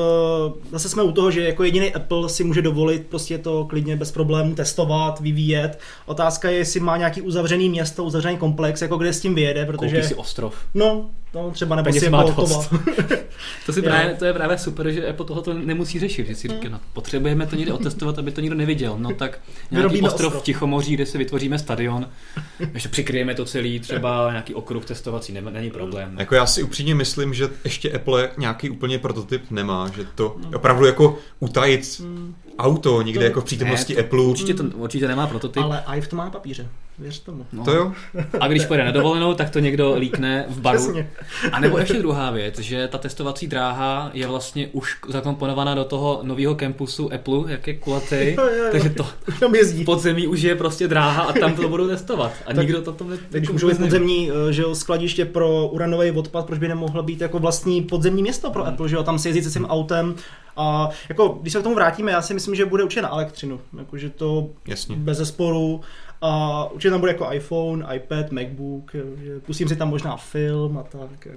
zase jsme u toho, že jako jediný Apple si může dovolit prostě to klidně bez problémů testovat, vyvíjet. Otázka je, jestli má nějaký uzavřený město, uzavřený komplex, jako kde s tím vyjede, protože... Koupí si ostrov. No, no třeba nebo si jako [laughs] to, si právě, to je právě super, že Apple tohoto nemusí řešit, že si říká, no, potřebujeme to někde otestovat, aby to nikdo neviděl. No tak [laughs] nějaký ostrov, ostrov v Tichomoří, kde si vytvoříme stadion, [laughs] ještě přikryjeme to celý, třeba nějaký okruh testovací, ne, není problém. No. Jako já si upřímně myslím, že ještě Apple nějaký úplně prototyp nemá, že to no. opravdu jako utajit hmm auto někde to, jako v přítomnosti ne, to, Apple. Určitě, to, určitě nemá prototyp. Ale iPhone to má papíře, věř tomu. No. To jo. A když pojede na dovolenou, tak to někdo líkne v baru. Přesně. A nebo ještě druhá věc, že ta testovací dráha je vlastně už zakomponovaná do toho nového kampusu Apple, jak je kulatý, jo, jo, jo. takže to tam jezdí. podzemí už je prostě dráha a tam to budou testovat. A tak, nikdo to tam ne, Když můžou být podzemní že jo, skladiště pro uranový odpad, proč by nemohlo být jako vlastní podzemní město pro hmm. Apple, že jo, tam si jezdit se svým autem a jako, když se k tomu vrátíme, já si myslím, že bude určitě na elektřinu. Jakože to Jasně. bez zesporu. A určitě tam bude jako iPhone, iPad, MacBook, že pustím si tam možná film a tak.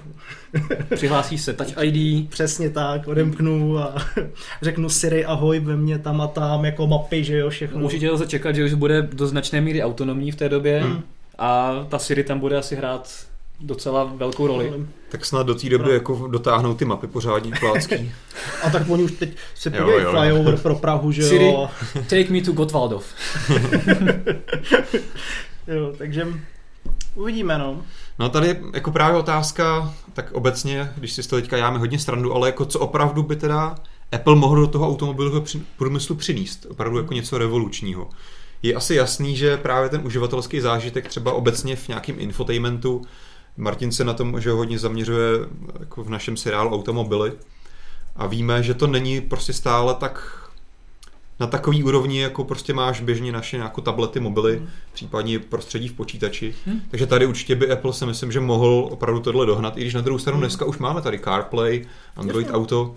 [laughs] Přihlásí se Touch ID. Přesně tak, odemknu a [laughs] řeknu Siri ahoj ve mně tam a tam, jako mapy, že jo, všechno. Můžete lze čekat, že už bude do značné míry autonomní v té době hmm. a ta Siri tam bude asi hrát docela velkou roli. Tak snad do té doby jako dotáhnou ty mapy pořádně plácký. [laughs] A tak oni už teď se podívají flyover pro Prahu, že Siri, jo. take me to Gottwaldov. [laughs] jo, takže uvidíme, no. No tady jako právě otázka, tak obecně, když si z toho teďka jáme hodně strandu, ale jako co opravdu by teda Apple mohl do toho automobilového průmyslu přinést, opravdu jako něco revolučního. Je asi jasný, že právě ten uživatelský zážitek třeba obecně v nějakém infotainmentu Martin se na tom, že hodně zaměřuje jako v našem seriálu Automobily a víme, že to není prostě stále tak na takový úrovni, jako prostě máš běžně naše jako tablety, mobily, hmm. případně prostředí v počítači. Hmm. Takže tady určitě by Apple si myslím, že mohl opravdu tohle dohnat, i když na druhou stranu hmm. dneska už máme tady CarPlay, Android Jasně. Auto.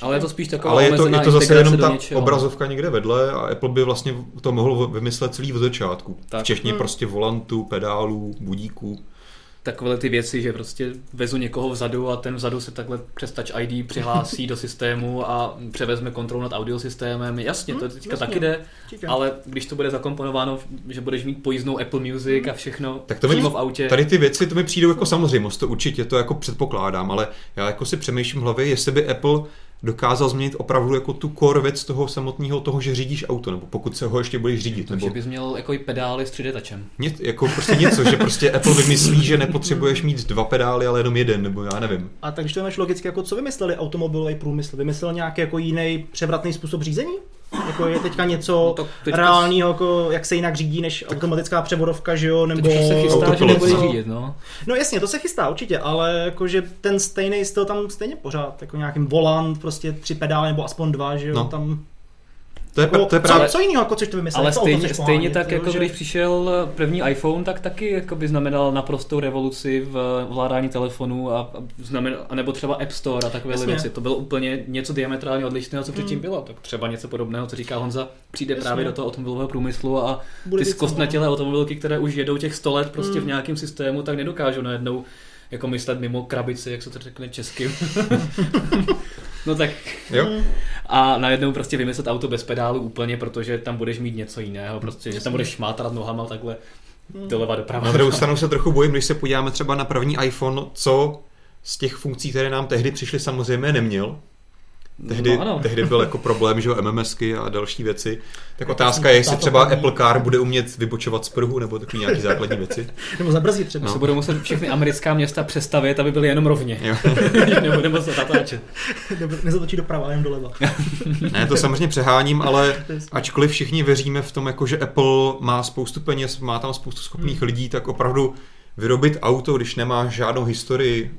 Ale je to spíš taková Ale je to, je to zase jenom ta něčeho. obrazovka někde vedle a Apple by vlastně to mohl vymyslet celý v začátku. Tak. Včetně hmm. prostě volantu, pedálů, budíků takové ty věci, že prostě vezu někoho vzadu a ten vzadu se takhle přes Touch ID přihlásí do systému a převezme kontrolu nad audiosystémem. Jasně, to hmm, teďka jasně. taky jde, ale když to bude zakomponováno, že budeš mít pojízdnou Apple Music a všechno tak to přímo v autě. Tady ty věci, to mi přijdou jako samozřejmost, to určitě, to jako předpokládám, ale já jako si přemýšlím v hlavě, jestli by Apple dokázal změnit opravdu jako tu core věc toho samotného toho, že řídíš auto, nebo pokud se ho ještě budeš řídit. To, nebo... že bys měl jako i pedály s 3D touchem. Ně, jako prostě něco, že prostě Apple vymyslí, že nepotřebuješ mít dva pedály, ale jenom jeden, nebo já nevím. A takže to máš logicky, jako co vymysleli automobilový průmysl? Vymyslel nějaký jako jiný převratný způsob řízení? Jako je teďka něco no teďka reálního, jako jak se jinak řídí než tak automatická převodovka, že jo, nebo se chystá, že nebude řídit, no. No jasně, to se chystá určitě, ale jakože ten stejný styl tam stejně pořád, jako nějakým volant, prostě tři pedály nebo aspoň dva, že jo, no. tam to je, jako, to je právě... Co, co jiného, jako chceš to vymyslet? Ale stejně, to stejně tak, jako že... když přišel první iPhone, tak taky jako by znamenal naprostou revoluci v vládání telefonů a, znamenal, a nebo třeba App Store a takové věci. To bylo úplně něco diametrálně odlišného, co předtím hmm. bylo. Tak třeba něco podobného, co říká Honza, přijde Jasně. právě do toho automobilového průmyslu a Bude ty zkostnatělé automobilky, které už jedou těch 100 let prostě hmm. v nějakém systému, tak nedokážou najednou jako myslet mimo krabici, jak se to řekne česky. [laughs] no tak. Jo. A najednou prostě vymyslet auto bez pedálu úplně, protože tam budeš mít něco jiného, prostě, že tam budeš šmátrat nohama takhle doleva doprava. Na druhou stranu se trochu bojím, když se podíváme třeba na první iPhone, co z těch funkcí, které nám tehdy přišly, samozřejmě neměl. Tehdy, no, tehdy byl jako problém, že MMSky a další věci. Tak otázka je, jestli třeba Apple Car bude umět vybočovat z pruhu nebo takové nějaké základní věci. [laughs] nebo zabrzdit třeba. No. Se budou muset všechny americká města přestavit, aby byly jenom rovně. [laughs] nebo nebo se natáčet. nebo nezatočí doprava, jenom doleva. [laughs] ne, to samozřejmě přeháním, ale ačkoliv všichni věříme v tom, jako že Apple má spoustu peněz, má tam spoustu schopných hmm. lidí, tak opravdu vyrobit auto, když nemá žádnou historii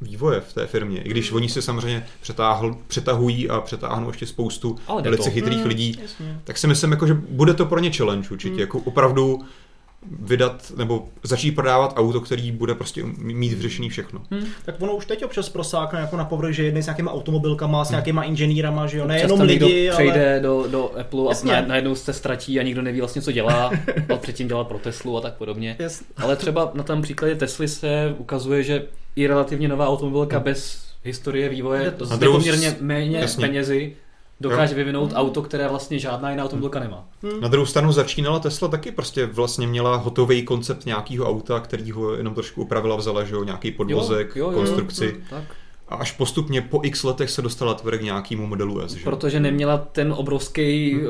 vývoje v té firmě. I když oni se samozřejmě přetáhl, přetahují a přetáhnou ještě spoustu velice chytrých mm, lidí, jasně. tak si myslím, jako, že bude to pro ně challenge určitě. Mm. Jako opravdu vydat nebo začít prodávat auto, který bude prostě mít vyřešený všechno. Hmm. Tak ono už teď občas prosákne jako na povrch, že jedný s nějakýma automobilkama, s hmm. nějakýma inženýrama, že jo, nejenom lidi, ale... přejde do, do Apple Jasně. a najednou se ztratí a nikdo neví vlastně, co dělá, [laughs] a předtím dělal pro Teslu a tak podobně. Jasně. Ale třeba na tom příkladě Tesly se ukazuje, že i relativně nová automobilka hmm. bez historie vývoje s poměrně méně Jasně. penězi dokáže jo. vyvinout hmm. auto, které vlastně žádná jiná automobilka nemá. Hmm. Na druhou stranu začínala Tesla taky prostě vlastně měla hotový koncept nějakého auta, který ho jenom trošku upravila, vzala, že jo, nějaký podvozek, jo, jo, konstrukci. Jo, jo, tak. A až postupně po x letech se dostala tvrd k nějakému modelu S. Že? Protože neměla ten obrovský hmm.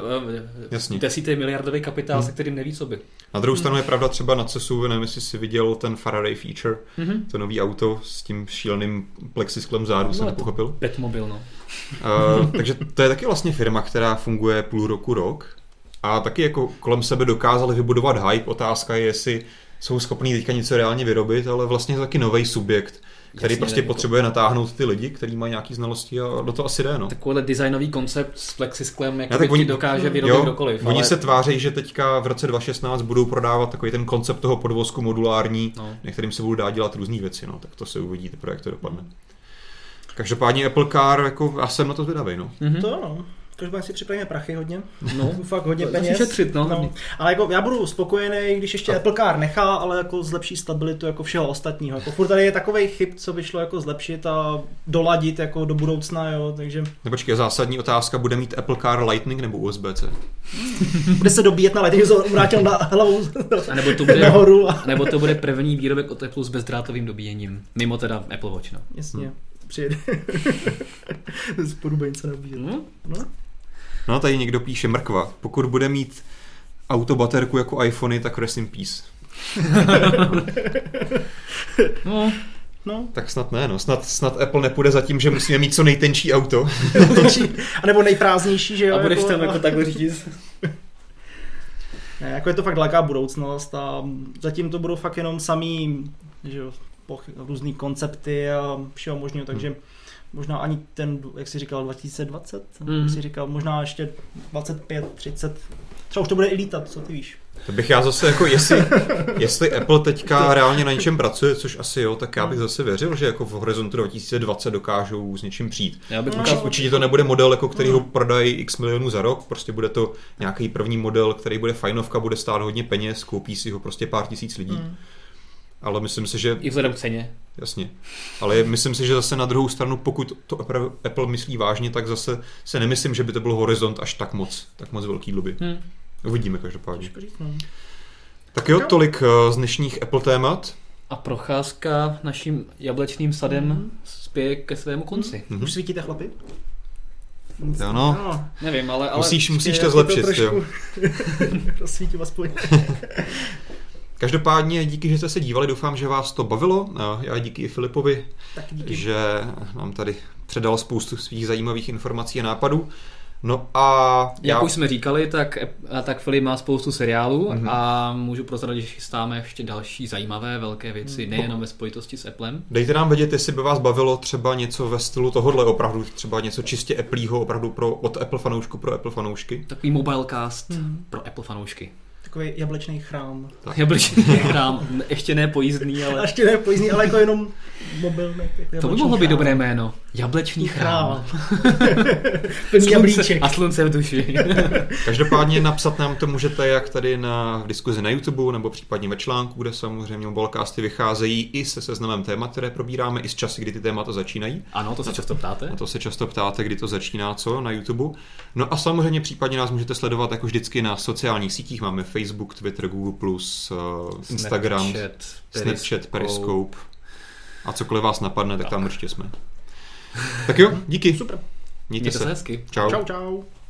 Jasně. desítý miliardový kapitál, hmm. se kterým neví, co by. Na druhou stranu je pravda třeba na CESu, nevím, jestli jsi viděl ten Faraday Feature, hmm. to nový auto s tím šíleným plexisklem zádu, no, se nepochopil. Petmobil, no. Uh, takže to je taky vlastně firma, která funguje půl roku, rok a taky jako kolem sebe dokázali vybudovat hype. Otázka je, jestli jsou schopní teďka něco reálně vyrobit, ale vlastně taky nový subjekt, který Jasně, prostě potřebuje to. natáhnout ty lidi, kteří mají nějaké znalosti a do toho asi jde. No. Takovýhle designový koncept s plexisklem, jak tak oni, dokáže vyrobit jo, kdokoliv. Oni ale... se tváří, že teďka v roce 2016 budou prodávat takový ten koncept toho podvozku modulární, no. na kterým se budou dát dělat různé věci. No. Tak to se uvidí, teprve, jak to dopadne. Každopádně Apple Car, jako já jsem na to zvědavý. No. Mm-hmm. To no. Každopádně si připravíme prachy hodně. No, [laughs] fakt hodně peněz. Šetřit, no. no. Ale jako já budu spokojený, když ještě a... Apple Car nechá, ale jako zlepší stabilitu jako všeho ostatního. Jako furt tady je takový chyb, co by šlo jako zlepšit a doladit jako do budoucna, jo, takže... Nepočkej, zásadní otázka, bude mít Apple Car Lightning nebo USB-C? [laughs] bude se dobíjet na Lightning, že vrátil na hlavu a nebo to bude, nahoru. A... nebo to bude první výrobek od Apple s bezdrátovým dobíjením, mimo teda Apple Watch, no. Jasně. Hmm přijede [laughs] z Porubejnce nabíjet. No. no. No tady někdo píše mrkva. Pokud bude mít autobaterku jako iPhony, tak rest in peace. [laughs] no. No. Tak snad ne, no. Snad, snad Apple nepůjde za tím, že musíme mít co nejtenčí auto. [laughs] A nebo nejprázdnější, že jo? A budeš jako, tam jako takhle řídit. Ne, jako je to fakt daleká budoucnost a zatím to budou fakt jenom samý, že jo, různý koncepty a všeho možného, takže hmm možná ani ten, jak jsi říkal, 2020, mm. jak jsi říkal, možná ještě 25, 30, třeba už to bude i lítat, co ty víš. To bych já zase jako, jestli, [laughs] jestli Apple teďka reálně na něčem pracuje, což asi jo, tak já bych zase věřil, že jako v horizontu 2020 dokážou s něčím přijít. Já bych určitě, určitě to nebude model, jako který ho prodají x milionů za rok, prostě bude to nějaký první model, který bude fajnovka, bude stát hodně peněz, koupí si ho prostě pár tisíc lidí. Mm ale myslím si, že... I vzhledem k ceně. Jasně. Ale myslím si, že zase na druhou stranu, pokud to Apple myslí vážně, tak zase se nemyslím, že by to byl horizont až tak moc, tak moc velký doby. Hmm. Uvidíme každopádně. Tak jo, tolik eh, z dnešních Apple témat. A procházka naším jablečným sadem mm-hmm. spěje ke svému konci. Mm-hmm. Už svítíte chlapi? Jo, no. no. Nevím, ale... ale musíš, musíš to zlepšit, to jo. [laughs] Rozsvítím aspoň. [laughs] Každopádně díky, že jste se dívali, doufám, že vás to bavilo. Já díky i Filipovi, díky. že nám tady předal spoustu svých zajímavých informací a nápadů. No a... Jak já... už jsme říkali, tak, tak Filip má spoustu seriálů mm-hmm. a můžu prozradit, že chystáme ještě další zajímavé velké věci, mm. nejenom ve spojitosti s Applem. Dejte nám vědět, jestli by vás bavilo třeba něco ve stylu tohohle opravdu, třeba něco čistě Appleho, opravdu pro, od Apple fanoušku pro Apple fanoušky. Takový mobilecast mm. pro Apple fanoušky takový jablečný chrám. Jablečný chrám, ještě ne pojízdný, ale... ještě ne pojízdný, ale jako jenom mobilný. To by mohlo být dobré jméno. Jablečný chrám. [laughs] Plný jablíček. A slunce v duši. [laughs] Každopádně napsat nám to můžete jak tady na diskuzi na YouTube, nebo případně ve článku, kde samozřejmě mobilecasty vycházejí i se seznamem témat, které probíráme, i z časy, kdy ty témata začínají. Ano, to se často ptáte. A to se často ptáte, kdy to začíná co na YouTube. No a samozřejmě případně nás můžete sledovat jako vždycky na sociálních sítích. Máme Facebook, Twitter, Google+, uh, Instagram, Snapchat, Snapchat, Periscope. A cokoliv vás napadne, tak, tak. tam určitě jsme. Tak jo, díky. Super. Mějte, Mějte se. se hezky. Čau. Čau, čau.